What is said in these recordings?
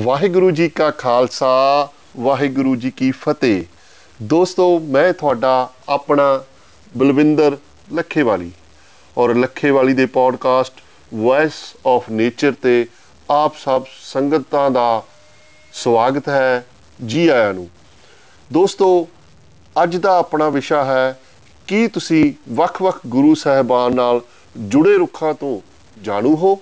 ਵਾਹਿਗੁਰੂ ਜੀ ਕਾ ਖਾਲਸਾ, ਵਾਹਿਗੁਰੂ ਜੀ ਕੀ ਫਤਿਹ। ਦੋਸਤੋ, ਮੈਂ ਤੁਹਾਡਾ ਆਪਣਾ ਬਲਵਿੰਦਰ ਲੱਖੇਵਾਲੀ ਔਰ ਲੱਖੇਵਾਲੀ ਦੇ ਪੋਡਕਾਸਟ ਵੌਇਸ ਆਫ ਨੇਚਰ ਤੇ ਆਪ ਸਭ ਸੰਗਤਾਂ ਦਾ ਸਵਾਗਤ ਹੈ ਜੀ ਆਇਆਂ ਨੂੰ। ਦੋਸਤੋ, ਅੱਜ ਦਾ ਆਪਣਾ ਵਿਸ਼ਾ ਹੈ, ਕੀ ਤੁਸੀਂ ਵੱਖ-ਵੱਖ ਗੁਰੂ ਸਾਹਿਬਾਨ ਨਾਲ ਜੁੜੇ ਰੁੱਖਾਂ ਤੋਂ ਜਾਣੂ ਹੋ?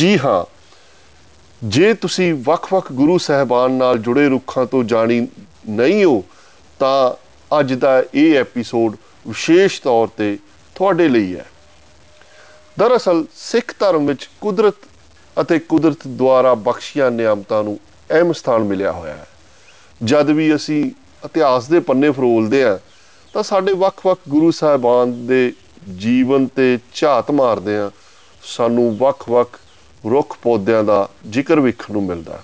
ਜੀ ਹਾਂ, ਜੇ ਤੁਸੀਂ ਵੱਖ-ਵੱਖ ਗੁਰੂ ਸਾਹਿਬਾਨ ਨਾਲ ਜੁੜੇ ਰੁੱਖਾਂ ਤੋਂ ਜਾਣੀ ਨਹੀਂ ਹੋ, ਤਾਂ ਅੱਜ ਦਾ ਇਹ ਐਪੀਸੋਡ ਵਿਸ਼ੇਸ਼ ਤੌਰ ਤੇ ਤੁਹਾਡੇ ਲਈ ਹੈ। ਦਰਅਸਲ, ਸਿੱਖ ਧਰਮ ਵਿੱਚ ਕੁਦਰਤ ਅਤੇ ਕੁਦਰਤ ਦੁਆਰਾ ਬਖਸ਼ੀਆਂ ਨਿਆਮਤਾਂ ਨੂੰ ਅਹਿਮ ਸਥਾਨ ਮਿਲਿਆ ਹੋਇਆ ਹੈ। ਜਦ ਵੀ ਅਸੀਂ ਇਤਿਹਾਸ ਦੇ ਪੰਨੇ ਫਰੋਲਦੇ ਆ ਤਾਂ ਸਾਡੇ ਵੱਖ-ਵੱਖ ਗੁਰੂ ਸਾਹਿਬਾਨ ਦੇ ਜੀਵਨ ਤੇ ਝਾਤ ਮਾਰਦੇ ਆ ਸਾਨੂੰ ਵੱਖ-ਵੱਖ ਰੁੱਖ ਪੌਦਿਆਂ ਦਾ ਜ਼ਿਕਰ ਵੇਖਣ ਨੂੰ ਮਿਲਦਾ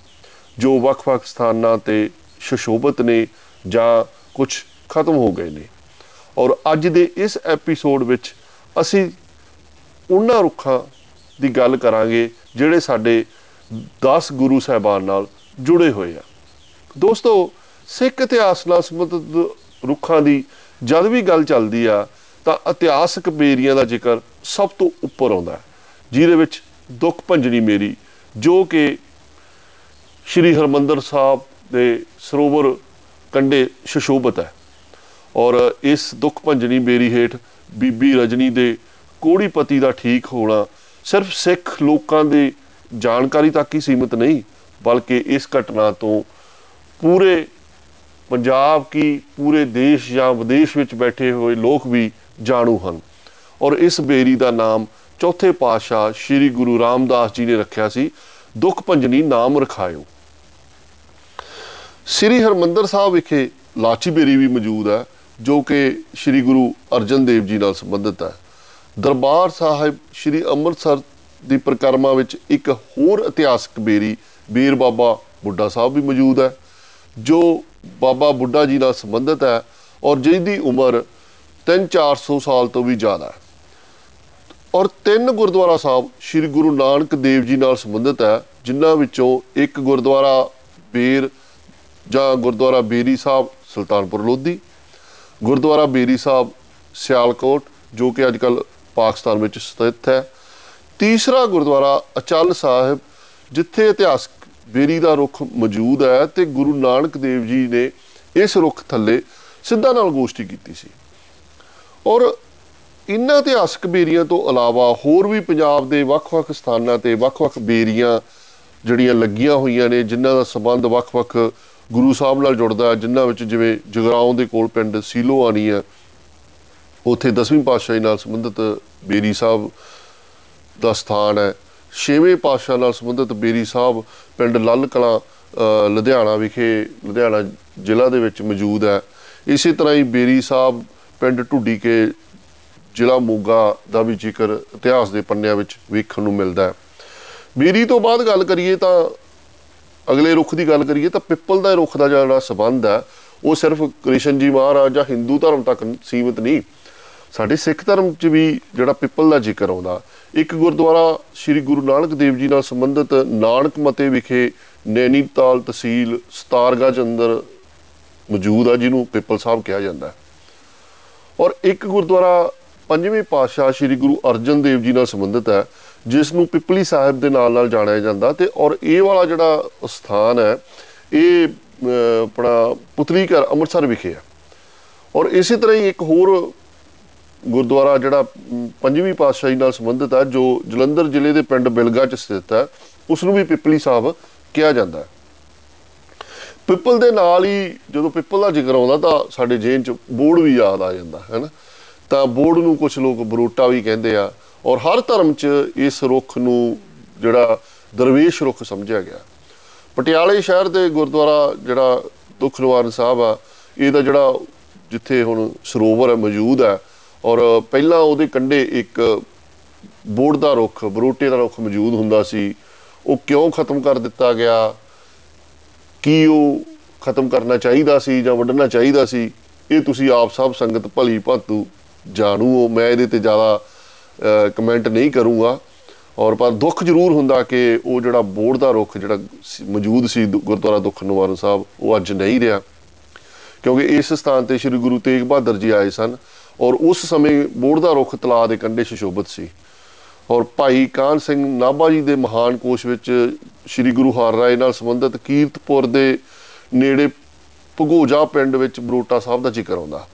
ਜੋ ਵੱਖ-ਵੱਖ ਸਥਾਨਾਂ ਤੇ ਸ਼ਸ਼ੋਭਤ ਨੇ ਜਾਂ ਕੁਝ ਖਤਮ ਹੋ ਗਏ ਨੇ। ਔਰ ਅੱਜ ਦੇ ਇਸ ਐਪੀਸੋਡ ਵਿੱਚ ਅਸੀਂ ਉਹਨਾਂ ਰੁੱਖਾਂ ਦੀ ਗੱਲ ਕਰਾਂਗੇ, ਜਿਹੜੇ ਸਾਡੇ 10 ਗੁਰੂ ਸਾਹਿਬਾਨ ਨਾਲ ਜੁੜੇ ਹੋਏ ਆ। ਦੋਸਤੋ, ਸਿੱਖ ਇਤਿਹਾਸ ਨਾਲ ਸੰਬੰਧਿਤ ਰੁੱਖਾਂ ਦੀ ਜਦ ਵੀ ਗੱਲ ਚੱਲਦੀ ਆ, ਤਾਂ ਇਤਿਹਾਸਕ ਬੇਰੀਆਂ ਦਾ ਜ਼ਿਕਰ ਸਭ ਤੋਂ ਉੱਪਰ ਆਉਂਦਾ ਜਿਹਦੇ ਵਿੱਚ ਦੁੱਖ ਭੰਜਣੀ ਮੇਰੀ, ਜੋ ਕਿ ਸ਼੍ਰੀ ਹਰਮੰਦਰ ਸਾਹਿਬ ਦੇ ਸਰੋਵਰ ਕੰਡੇ ਸ਼ਸ਼ੋਭਤ ਹੈ। ਔਰ ਇਸ ਦੁੱਖ ਭੰਜਣੀ ਮੇਰੀ ਹੇਠ ਬੀਬੀ ਰਜਨੀ ਦੇ ਕੋੜੀਪਤੀ ਦਾ ਠੀਕ ਹੋਣਾ ਸਿਰਫ ਸਿੱਖ ਲੋਕਾਂ ਦੇ ਜਾਣਕਾਰੀ ਤੱਕ ਹੀ ਸੀਮਿਤ ਨਹੀਂ, ਬਲਕਿ ਇਸ ਘਟਨਾ ਤੋਂ ਪੂਰੇ ਪੰਜਾਬ ਕੀ ਪੂਰੇ ਦੇਸ਼ ਜਾਂ ਵਿਦੇਸ਼ ਵਿੱਚ ਬੈਠੇ ਹੋਏ ਲੋਕ ਵੀ ਜਾਣੂ ਹਨ। ਔਰ ਇਸ ਬੇਰੀ ਦਾ ਨਾਮ ਚੌਥੇ ਪਾਤਸ਼ਾਹ ਸ੍ਰੀ ਗੁਰੂ ਰਾਮਦਾਸ ਜੀ ਨੇ ਰੱਖਿਆ ਸੀ, ਦੁੱਖ ਭੰਜਨੀ ਨਾਮ ਰਖਾਇਓ। ਸ੍ਰੀ ਹਰਮੰਦਰ ਸਾਹਿਬ ਵਿਖੇ ਲਾਚੀ ਬੇਰੀ ਵੀ ਮੌਜੂਦ ਹੈ, ਜੋ ਕਿ ਸ੍ਰੀ ਗੁਰੂ ਅਰਜਨ ਦੇਵ ਜੀ ਨਾਲ ਸੰਬੰਧਿਤ ਹੈ। ਦਰਬਾਰ ਸਾਹਿਬ ਸ੍ਰੀ ਅੰਮ੍ਰਿਤਸਰ ਦੀ ਪ੍ਰਕਰਮਾ ਵਿੱਚ ਇੱਕ ਹੋਰ ਇਤਿਹਾਸਕ ਬੇਰੀ, ਬੀਰ ਬਾਬਾ ਬੁੱਢਾ ਸਾਹਿਬ ਵੀ ਮੌਜੂਦ ਹੈ, ਜੋ ਬਾਬਾ ਬੁੱਢਾ ਜੀ ਨਾਲ ਸੰਬੰਧਿਤ ਹੈ ਔਰ ਜਿਸ ਦੀ ਉਮਰ 3-400 ਸਾਲ ਤੋਂ ਵੀ ਜ਼ਿਆਦਾ ਹੈ। ਔਰ ਤਿੰਨ ਗੁਰਦੁਆਰਾ ਸਾਹਿਬ ਸ੍ਰੀ ਗੁਰੂ ਨਾਨਕ ਦੇਵ ਜੀ ਨਾਲ ਸੰਬੰਧਿਤ ਹੈ, ਜਿਨ੍ਹਾਂ ਵਿੱਚੋਂ ਇੱਕ ਗੁਰਦੁਆਰਾ ਬੇਰ ਜਾਂ ਗੁਰਦੁਆਰਾ ਬੇਰੀ ਸਾਹਿਬ ਸੁਲਤਾਨਪੁਰ ਲੋਧੀ, ਗੁਰਦੁਆਰਾ ਬੇਰੀ ਸਾਹਿਬ ਸਿਆਲਕੋਟ, ਜੋ ਕਿ ਅੱਜਕੱਲ ਪਾਕਿਸਤਾਨ ਵਿੱਚ ਸਥਿਤ ਹੈ। ਤੀਸਰਾ ਗੁਰਦੁਆਰਾ ਅਚਲ ਸਾਹਿਬ, ਜਿੱਥੇ ਇਤਿਹਾਸਕ ਬੇਰੀ ਦਾ ਰੁੱਖ ਮੌਜੂਦ ਹੈ ਤੇ ਗੁਰੂ ਨਾਨਕ ਦੇਵ ਜੀ ਨੇ ਇਸ ਰੁੱਖ ਥੱਲੇ ਸਿੱਧਾ ਨਾਲ ਗੋਸ਼ਟੀ ਕੀਤੀ ਸੀ। ਔਰ ਇਨ੍ਹਾਂ ਇਤਿਹਾਸਕ ਬੇਰੀਆਂ ਤੋਂ ਇਲਾਵਾ ਹੋਰ ਵੀ ਪੰਜਾਬ ਦੇ ਵੱਖ-ਵੱਖ ਸਥਾਨਾਂ ਤੇ ਵੱਖ-ਵੱਖ ਬੇਰੀਆਂ ਜਿਹੜੀਆਂ ਲੱਗੀਆਂ ਹੋਈਆਂ ਨੇ, ਜਿਨ੍ਹਾਂ ਦਾ ਸਬੰਧ ਵੱਖ-ਵੱਖ ਗੁਰੂ ਸਾਹਿਬ ਨਾਲ ਜੁੜਦਾ ਹੈ ਜਿਨ੍ਹਾਂ ਵਿੱਚ ਜਿਵੇਂ ਜਗਰਾਉਂ ਦੇ ਕੋਲ ਪਿੰਡ ਸੀਲੋ ਆਣੀ ਹੈ ਉੱਥੇ ਦਸਵੀਂ ਪਾਤਸ਼ਾਹੀ ਨਾਲ ਸੰਬੰਧਿਤ ਬੇਰੀ ਸਾਹਿਬ ਦਾ ਸਥਾਨ ਹੈ। ਛੇਵੇਂ ਪਾਤਸ਼ਾਹ ਨਾਲ ਸੰਬੰਧਿਤ ਬੇਰੀ ਸਾਹਿਬ ਪਿੰਡ ਲੱਲ ਕਲਾਂ ਲੁਧਿਆਣਾ ਵਿਖੇ, ਲੁਧਿਆਣਾ ਜ਼ਿਲ੍ਹਾ ਦੇ ਵਿੱਚ ਮੌਜੂਦ ਹੈ। ਇਸੇ ਤਰ੍ਹਾਂ ਹੀ ਬੇਰੀ ਸਾਹਿਬ ਪਿੰਡ ਢੁੱਡੀ ਕੇ ਜ਼ਿਲ੍ਹਾ ਮੋਗਾ ਦਾ ਵੀ ਜ਼ਿਕਰ ਇਤਿਹਾਸ ਦੇ ਪੰਨਿਆਂ ਵਿੱਚ ਵੇਖਣ ਨੂੰ ਮਿਲਦਾ ਹੈ। ਬੇਰੀ ਤੋਂ ਬਾਅਦ ਗੱਲ ਕਰੀਏ ਤਾਂ ਅਗਲੇ ਰੁੱਖ ਦੀ ਗੱਲ ਕਰੀਏ ਤਾਂ ਪਿੱਪਲ ਦਾ ਰੁੱਖ ਦਾ ਜਿਹੜਾ ਸਬੰਧ ਹੈ, ਉਹ ਸਿਰਫ ਕ੍ਰਿਸ਼ਨ ਜੀ ਮਹਾਰਾਜ ਜਾਂ ਹਿੰਦੂ ਧਰਮ ਤੱਕ ਸੀਮਿਤ ਨਹੀਂ, ਸਾਡੇ ਸਿੱਖ ਧਰਮ 'ਚ ਵੀ ਜਿਹੜਾ ਪਿੱਪਲ ਦਾ ਜ਼ਿਕਰ ਆਉਂਦਾ। ਇੱਕ ਗੁਰਦੁਆਰਾ ਸ੍ਰੀ ਗੁਰੂ ਨਾਨਕ ਦੇਵ ਜੀ ਨਾਲ ਸੰਬੰਧਿਤ ਨਾਨਕ ਮਤੇ ਵਿਖੇ ਨੈਨੀਤਾਲ ਤਹਿਸੀਲ ਸਤਾਰਗੰਜ ਅੰਦਰ ਮੌਜੂਦ ਆ, ਜਿਹਨੂੰ ਪਿੱਪਲ ਸਾਹਿਬ ਕਿਹਾ ਜਾਂਦਾ ਹੈ। ਔਰ ਇੱਕ ਗੁਰਦੁਆਰਾ ਪੰਜਵੇਂ ਪਾਤਸ਼ਾਹ ਸ੍ਰੀ ਗੁਰੂ ਅਰਜਨ ਦੇਵ ਜੀ ਨਾਲ ਸੰਬੰਧਿਤ ਹੈ, ਜਿਸ ਨੂੰ ਪਿਪਲੀ ਸਾਹਿਬ ਦੇ ਨਾਲ ਨਾਲ ਜਾਣਿਆ ਜਾਂਦਾ ਤੇ ਔਰ ਇਹ ਵਾਲਾ ਜਿਹੜਾ ਸਥਾਨ ਹੈ, ਇਹ ਆਪਣਾ ਪੁਤਲੀ ਘਰ ਅੰਮ੍ਰਿਤਸਰ ਵਿਖੇ ਹੈ। ਔਰ ਇਸੇ ਤਰ੍ਹਾਂ ਹੀ ਇੱਕ ਹੋਰ ਗੁਰਦੁਆਰਾ ਜਿਹੜਾ ਪੰਜਵੀਂ ਪਾਤਸ਼ਾਹੀ ਨਾਲ ਸੰਬੰਧਿਤ ਹੈ, ਜੋ ਜਲੰਧਰ ਜ਼ਿਲ੍ਹੇ ਦੇ ਪਿੰਡ ਬਿਲਗਾ 'ਚ ਸਥਿਤ ਹੈ, ਉਸ ਨੂੰ ਵੀ ਪਿਪਲੀ ਸਾਹਿਬ ਕਿਹਾ ਜਾਂਦਾ ਹੈ। ਪਿੱਪਲ ਦੇ ਨਾਲ ਹੀ ਜਦੋਂ ਪਿੱਪਲ ਦਾ ਜ਼ਿਕਰ ਆਉਂਦਾ ਤਾਂ ਸਾਡੇ ਜੇਨ 'ਚ ਬੋੜ ਵੀ ਯਾਦ ਆ ਜਾਂਦਾ, ਹੈ ਨਾ? ਤਾਂ ਬੋੜ ਨੂੰ ਕੁਝ ਲੋਕ ਬਰੋਟਾ ਵੀ ਕਹਿੰਦੇ ਆ ਔਰ ਹਰ ਧਰਮ 'ਚ ਇਸ ਰੁੱਖ ਨੂੰ ਜਿਹੜਾ ਦਰਵੇਸ਼ ਰੁੱਖ ਸਮਝਿਆ ਗਿਆ। ਪਟਿਆਲੇ ਸ਼ਹਿਰ ਦੇ ਗੁਰਦੁਆਰਾ ਜਿਹੜਾ ਦੁੱਖ ਨਿਵਾਰਨ ਸਾਹਿਬ ਆ, ਇਹਦਾ ਜਿਹੜਾ ਜਿੱਥੇ ਹੁਣ ਸਰੋਵਰ ਹੈ ਮੌਜੂਦ ਹੈ ਔਰ ਪਹਿਲਾਂ ਉਹਦੇ ਕੰਢੇ ਇੱਕ ਬੋੜ ਦਾ ਰੁੱਖ, ਬਰੋਟੇ ਦਾ ਰੁੱਖ ਮੌਜੂਦ ਹੁੰਦਾ ਸੀ, ਉਹ ਕਿਉਂ ਖਤਮ ਕਰ ਦਿੱਤਾ ਗਿਆ? ਕੀ ਉਹ ਖਤਮ ਕਰਨਾ ਚਾਹੀਦਾ ਸੀ ਜਾਂ ਵੱਢਣਾ ਚਾਹੀਦਾ ਸੀ? ਇਹ ਤੁਸੀਂ ਆਪ ਸਭ ਸੰਗਤ ਭਲੀ ਭਾਂਤੂ ਜਾਣੂ ਹੋ, ਮੈਂ ਇਹਦੇ ਤੇ ਜ਼ਿਆਦਾ ਕਮੈਂਟ ਨਹੀਂ ਕਰੂੰਗਾ। ਔਰ ਪਰ ਦੁੱਖ ਜ਼ਰੂਰ ਹੁੰਦਾ ਕਿ ਉਹ ਜਿਹੜਾ ਬੋਰਡ ਦਾ ਰੁੱਖ, ਜਿਹੜਾ ਮੌਜੂਦ ਸੀ ਗੁਰਦੁਆਰਾ ਦੁੱਖ ਨਿਵਾਰਨ ਸਾਹਿਬ, ਉਹ ਅੱਜ ਨਹੀਂ ਰਿਹਾ। ਕਿਉਂਕਿ ਇਸ ਸਥਾਨ ਤੇ ਸ੍ਰੀ ਗੁਰੂ ਤੇਗ ਬਹਾਦਰ ਜੀ ਆਏ ਸਨ ਔਰ ਉਸ ਸਮੇਂ ਬੋਰਡ ਦਾ ਰੁੱਖ ਤਲਾ ਦੇ ਕੰਢੇ ਸ਼ੋਭਤ ਸੀ। ਔਰ ਭਾਈ ਕਾਨ ਸਿੰਘ ਨਾਭਾ ਜੀ ਦੇ ਮਹਾਨ ਕੋਸ਼ ਵਿੱਚ ਸ੍ਰੀ ਗੁਰੂ ਹਰਿਰਾਏ ਨਾਲ ਸੰਬੰਧਿਤ ਕੀਰਤਪੁਰ ਦੇ ਨੇੜੇ ਭਗੋਜਾ ਪਿੰਡ ਵਿੱਚ ਬਰੋਟਾ ਸਾਹਿਬ ਦਾ ਜ਼ਿਕਰ ਆਉਂਦਾ।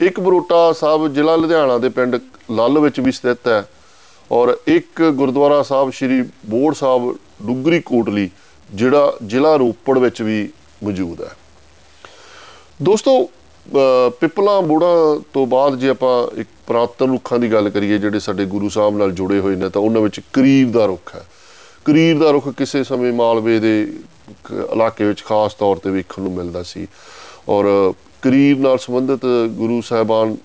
ਇੱਕ ਬਰੋਟਾ ਸਾਹਿਬ ਜ਼ਿਲ੍ਹਾ ਲੁਧਿਆਣਾ ਦੇ ਪਿੰਡ ਲੱਲ ਵਿੱਚ ਵੀ ਸਥਿਤ ਹੈ ਔਰ ਇੱਕ ਗੁਰਦੁਆਰਾ ਸਾਹਿਬ ਸ੍ਰੀ ਬੋੜ ਸਾਹਿਬ ਡੁਗਰੀ ਕੋਟਲੀ, ਜਿਹੜਾ ਜ਼ਿਲ੍ਹਾ ਰੋਪੜ ਵਿੱਚ ਵੀ ਮੌਜੂਦ ਹੈ। ਦੋਸਤੋ ਪਿਪਲਾ ਬੋੜਾ ਤੋਂ ਬਾਅਦ ਜੇ ਆਪਾਂ ਇੱਕ ਪ੍ਰਾਤਨ ਰੁੱਖਾਂ ਦੀ ਗੱਲ ਕਰੀਏ, ਜਿਹੜੇ ਸਾਡੇ ਗੁਰੂ ਸਾਹਿਬ ਨਾਲ ਜੁੜੇ ਹੋਏ ਨੇ, ਤਾਂ ਉਹਨਾਂ ਵਿੱਚ ਕਰੀਬ ਦਾ ਰੁੱਖ ਹੈ। ਕਰੀਬ ਦਾ ਰੁੱਖ ਕਿਸੇ ਸਮੇਂ ਮਾਲਵੇ ਦੇ ਇਲਾਕੇ ਵਿੱਚ ਖਾਸ ਤੌਰ ਤੇ ਵੇਖਣ ਨੂੰ ਮਿਲਦਾ ਸੀ। ਔਰ ਕਰੀਬ ਨਾਲ ਸੰਬੰਧਿਤ ਗੁਰੂ ਸਾਹਿਬਾਨ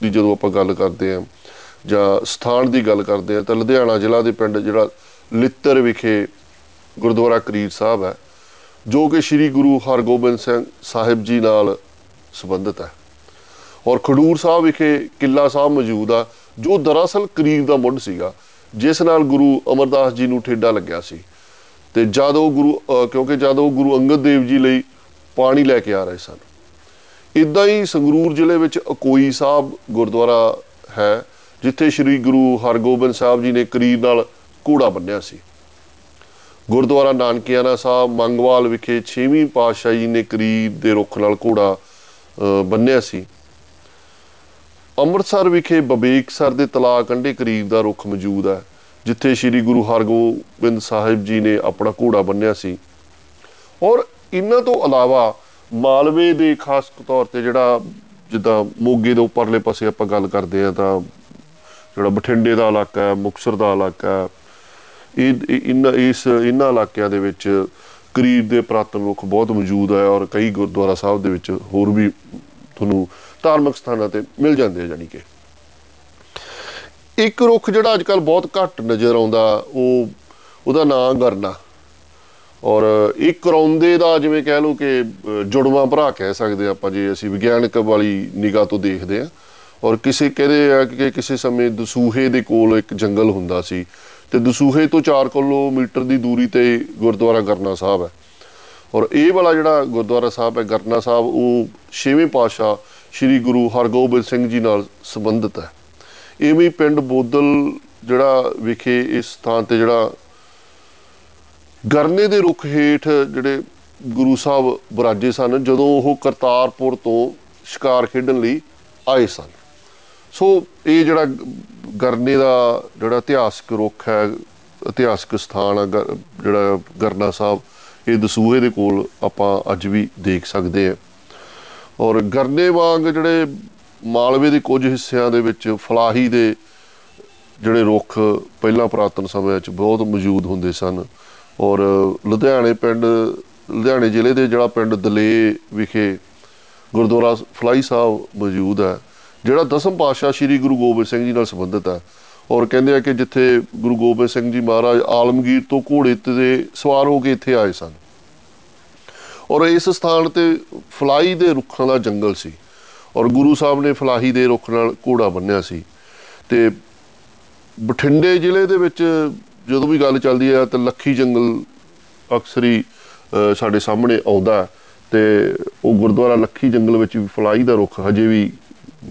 ਦੀ ਜਦੋਂ ਆਪਾਂ ਗੱਲ ਕਰਦੇ ਆਂ ਜਾਂ ਸਥਾਨ ਦੀ ਗੱਲ ਕਰਦੇ ਆਂ ਤਾਂ ਲੁਧਿਆਣਾ ਜ਼ਿਲ੍ਹਾ ਦੇ ਪਿੰਡ ਜਿਹੜਾ ਲਿੱਤਰ ਵਿਖੇ ਗੁਰਦੁਆਰਾ ਕਰੀਰ ਸਾਹਿਬ ਹੈ, ਜੋ ਕਿ ਸ੍ਰੀ ਗੁਰੂ ਹਰਗੋਬਿੰਦ ਸਿੰਘ ਸਾਹਿਬ ਜੀ ਨਾਲ ਸੰਬੰਧਿਤ ਹੈ। ਔਰ ਖਡੂਰ ਸਾਹਿਬ ਵਿਖੇ ਕਿਲਾ ਸਾਹਿਬ ਮੌਜੂਦ ਆ, ਜੋ ਦਰਅਸਲ ਕਰੀਰ ਦਾ ਮੁੱਢ ਸੀਗਾ, ਜਿਸ ਨਾਲ ਗੁਰੂ ਅਮਰਦਾਸ ਜੀ ਨੂੰ ਠੇਡਾ ਲੱਗਿਆ ਸੀ। ਤੇ ਜਦ ਉਹ ਗੁਰੂ ਕਿਉਂਕਿ ਜਦ ਉਹ ਗੁਰੂ ਅੰਗਦ ਦੇਵ ਜੀ ਲਈ ਪਾਣੀ ਲੈ ਕੇ ਆ ਰਹੇ ਸਨ ਇਦਾਂ ਹੀ ਸੰਗਰੂਰ ਜ਼ਿਲ੍ਹੇ ਵਿੱਚ ਅਕੋਈ ਸਾਹਿਬ ਗੁਰਦੁਆਰਾ ਹੈ, ਜਿੱਥੇ ਸ੍ਰੀ ਗੁਰੂ ਹਰਗੋਬਿੰਦ ਸਾਹਿਬ ਜੀ ਨੇ ਕਰੀਰ ਨਾਲ ਘੋੜਾ ਬੰਨਿਆ ਸੀ। ਗੁਰਦੁਆਰਾ ਨਾਨਕਿਆਣਾ ਸਾਹਿਬ, ਮੰਗਵਾਲ ਵਿਖੇ 6ਵੀਂ ਪਾਤਸ਼ਾਹੀ ਜੀ ਨੇ ਕਰੀਰ ਦੇ ਰੁੱਖ ਨਾਲ ਘੋੜਾ ਬੰਨਿਆ ਸੀ। ਅੰਮ੍ਰਿਤਸਰ ਵਿਖੇ ਬਬੇਕਸਰ ਦੇ ਤਲਾਕ ਕੰਢੇ ਕਰੀਬ ਦਾ ਰੁੱਖ ਮੌਜੂਦ ਹੈ, ਜਿੱਥੇ ਸ੍ਰੀ ਗੁਰੂ ਹਰਗੋਬਿੰਦ ਸਾਹਿਬ ਜੀ ਨੇ ਆਪਣਾ ਘੋੜਾ ਬੰਨਿਆ ਸੀ। ਔਰ ਇਹਨਾਂ ਤੋਂ ਇਲਾਵਾ ਮਾਲਵੇ ਦੇ ਖਾਸ ਤੌਰ ਤੇ ਜਿਹੜਾ ਜਿੱਦਾਂ ਮੋਗੇ ਦੇ ਉੱਪਰਲੇ ਪਾਸੇ ਆਪਾਂ ਗੱਲ ਕਰਦੇ ਆ ਤਾਂ ਜਿਹੜਾ ਬਠਿੰਡੇ ਦਾ ਇਲਾਕਾ ਹੈ ਮੁਕਸਰ ਦਾ ਇਲਾਕਾ ਹੈ, ਇਹ ਇਹਨਾਂ ਇਸ ਇਹਨਾਂ ਇਲਾਕਿਆਂ ਦੇ ਵਿੱਚ ਕਰੀਬ ਦੇ ਪ੍ਰਾਤਨ ਰੁੱਖ ਬਹੁਤ ਮੌਜੂਦ ਹੈ ਔਰ ਕਈ ਗੁਰਦੁਆਰਾ ਸਾਹਿਬ ਦੇ ਵਿੱਚ ਹੋਰ ਵੀ ਤੁਹਾਨੂੰ ਧਾਰਮਿਕ ਸਥਾਨਾਂ ਤੇ ਮਿਲ ਜਾਂਦੇ ਆ ਜਾਨੀ ਕਿ। ਇੱਕ ਰੁੱਖ ਜਿਹੜਾ ਅੱਜ ਕੱਲ ਬਹੁਤ ਘੱਟ ਨਜ਼ਰ ਆਉਂਦਾ, ਉਹ ਉਹਦਾ ਨਾਮ ਗਰਨਾ। ਔਰ ਇੱਕ ਕਰੌਂਦੇ ਦਾ ਜਿਵੇਂ ਕਹਿ ਲਓ ਕਿ ਜੁੜਵਾ ਭਰਾ ਕਹਿ ਸਕਦੇ ਆਪਾਂ ਜੇ ਅਸੀਂ ਵਿਗਿਆਨਕ ਵਾਲੀ ਨਿਗਾਹ ਤੋਂ ਦੇਖਦੇ ਆ ਔਰ ਕਿਸੇ ਕਹਿੰਦੇ ਆ ਕਿ ਕਿਸੇ ਸਮੇਂ ਦਸੂਹੇ ਦੇ ਕੋਲ ਇੱਕ ਜੰਗਲ ਹੁੰਦਾ ਸੀ ਤੇ ਦਸੂਹੇ ਤੋਂ 4 ਕਿਲੋਮੀਟਰ ਦੀ ਦੂਰੀ ਤੇ ਗੁਰਦੁਆਰਾ ਗਰਨਾ ਸਾਹਿਬ ਹੈ। ਔਰ ਇਹ ਵਾਲਾ ਜਿਹੜਾ ਗੁਰਦੁਆਰਾ ਸਾਹਿਬ ਹੈ, ਗਰਨਾ ਸਾਹਿਬ, ਉਹ ਛੇਵੇਂ ਪਾਤਸ਼ਾਹ ਸ੍ਰੀ ਗੁਰੂ ਹਰਗੋਬਿੰਦ ਸਿੰਘ ਜੀ ਨਾਲ ਸੰਬੰਧਿਤ ਹੈ। ਇਵੇਂ ਪਿੰਡ ਬੋਦਲ ਜਿਹੜਾ ਵਿਖੇ ਇਸ ਸਥਾਨ ਤੇ ਜਿਹੜਾ ਗਰਨੇ ਦੇ ਰੁੱਖ ਹੇਠ ਜਿਹੜੇ ਗੁਰੂ ਸਾਹਿਬ ਬਰਾਜੇ ਸਨ, ਜਦੋਂ ਉਹ ਕਰਤਾਰਪੁਰ ਤੋਂ ਸ਼ਿਕਾਰ ਖੇਡਣ ਲਈ ਆਏ ਸਨ। ਸੋ ਇਹ ਜਿਹੜਾ ਗਰਨੇ ਦਾ ਜਿਹੜਾ ਇਤਿਹਾਸਕ ਰੁੱਖ ਹੈ, ਇਤਿਹਾਸਕ ਸਥਾਨ ਹੈ ਜਿਹੜਾ ਗਰਨਾ ਸਾਹਿਬ, ਇਹ ਦਸੂਹੇ ਦੇ ਕੋਲ ਆਪਾਂ ਅੱਜ ਵੀ ਦੇਖ ਸਕਦੇ ਆ ਔਰ ਗਰਨੇ ਵਾਂਗ ਜਿਹੜੇ ਮਾਲਵੇ ਦੇ ਕੁਝ ਹਿੱਸਿਆਂ ਦੇ ਵਿੱਚ ਫਲਾਹੀ ਦੇ ਜਿਹੜੇ ਰੁੱਖ ਪਹਿਲਾਂ ਪ੍ਰਾਤਨ ਸਮਿਆਂ 'ਚ ਬਹੁਤ ਮੌਜੂਦ ਹੁੰਦੇ ਸਨ ਔਰ ਲੁਧਿਆਣੇ ਪਿੰਡ, ਲੁਧਿਆਣੇ ਜ਼ਿਲ੍ਹੇ ਦੇ ਜਿਹੜਾ ਪਿੰਡ ਦਲੇ ਵਿਖੇ ਗੁਰਦੁਆਰਾ ਫਲਾਈ ਸਾਹਿਬ ਮੌਜੂਦ ਹੈ, ਜਿਹੜਾ ਦਸਮ ਪਾਤਸ਼ਾਹ ਸ੍ਰੀ ਗੁਰੂ ਗੋਬਿੰਦ ਸਿੰਘ ਜੀ ਨਾਲ ਸੰਬੰਧਿਤ ਹੈ। ਔਰ ਕਹਿੰਦੇ ਆ ਕਿ ਜਿੱਥੇ ਗੁਰੂ ਗੋਬਿੰਦ ਸਿੰਘ ਜੀ ਮਹਾਰਾਜ ਆਲਮਗੀਰ ਤੋਂ ਘੋੜੇ ਤੇ ਸਵਾਰ ਹੋ ਕੇ ਇੱਥੇ ਆਏ ਸਨ। ਔਰ ਇਸ ਸਥਾਨ ਤੇ ਫਲਾਈ ਦੇ ਰੁੱਖਾਂ ਦਾ ਜੰਗਲ ਸੀ। ਔਰ ਗੁਰੂ ਸਾਹਿਬ ਨੇ ਫਲਾਹੀ ਦੇ ਰੁੱਖ ਨਾਲ ਘੋੜਾ ਬੰਨਿਆ ਸੀ। ਤੇ ਬਠਿੰਡੇ ਜ਼ਿਲ੍ਹੇ ਦੇ ਵਿੱਚ ਜਦੋਂ ਵੀ ਗੱਲ ਚੱਲਦੀ ਹੈ ਤਾਂ ਲੱਖੀ ਜੰਗਲ ਅਕਸਰ ਹੀ ਸਾਡੇ ਸਾਹਮਣੇ ਆਉਂਦਾ ਤੇ ਉਹ ਗੁਰਦੁਆਰਾ ਲੱਖੀ ਜੰਗਲ ਵਿੱਚ ਵੀ ਫਲਾਈ ਦਾ ਰੁੱਖ ਹਜੇ ਵੀ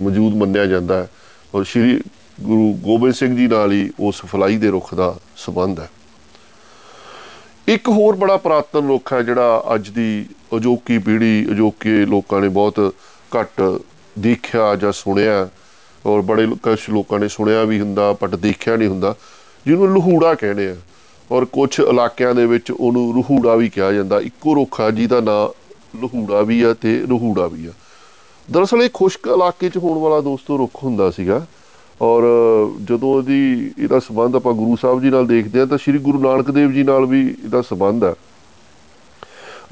ਮੌਜੂਦ ਮੰਨਿਆ ਜਾਂਦਾ ਹੈ ਔਰ ਸ਼੍ਰੀ ਗੁਰੂ ਗੋਬਿੰਦ ਸਿੰਘ ਜੀ ਨਾਲ ਹੀ ਉਸ ਫਲਾਈ ਦੇ ਰੁੱਖ ਦਾ ਸਬੰਧ ਹੈ। ਇੱਕ ਹੋਰ ਬੜਾ ਪ੍ਰਾਤਨ ਰੁੱਖ ਹੈ ਜਿਹੜਾ ਅੱਜ ਦੀ ਅਜੋਕੀ ਪੀੜ੍ਹੀ, ਅਜੋਕੇ ਲੋਕਾਂ ਨੇ ਬਹੁਤ ਘੱਟ ਦੇਖਿਆ ਜਾਂ ਸੁਣਿਆ ਔਰ ਬੜੇ ਕੁਝ ਲੋਕਾਂ ਨੇ ਸੁਣਿਆ ਵੀ ਹੁੰਦਾ, ਬਟ ਦੇਖਿਆ ਨਹੀਂ ਹੁੰਦਾ। ਜਿਹਨੂੰ ਲਹੂੜਾ ਕਹਿੰਦੇ ਆ। ਔਰ ਕੁਝ ਇਲਾਕਿਆਂ ਦੇ ਵਿੱਚ ਉਹਨੂੰ ਰਹੂੜਾ ਵੀ ਕਿਹਾ ਜਾਂਦਾ। ਇੱਕੋ ਰੁੱਖ ਆ ਜਿਹਦਾ ਨਾਂ ਲਹੂੜਾ ਵੀ ਆ ਤੇ ਰਹੂੜਾ ਵੀ ਆ। ਦਰਅਸਲ ਇਹ ਖੁਸ਼ਕ ਇਲਾਕੇ 'ਚ ਹੋਣ ਵਾਲਾ ਦੋਸਤੋ ਰੁੱਖ ਹੁੰਦਾ ਸੀਗਾ। ਔਰ ਜਦੋਂ ਇਹਦੀ ਇਹਦਾ ਸਬੰਧ ਆਪਾਂ ਗੁਰੂ ਸਾਹਿਬ ਜੀ ਨਾਲ ਦੇਖਦੇ ਆ ਤਾਂ ਸ੍ਰੀ ਗੁਰੂ ਨਾਨਕ ਦੇਵ ਜੀ ਨਾਲ ਵੀ ਇਹਦਾ ਸਬੰਧ ਹੈ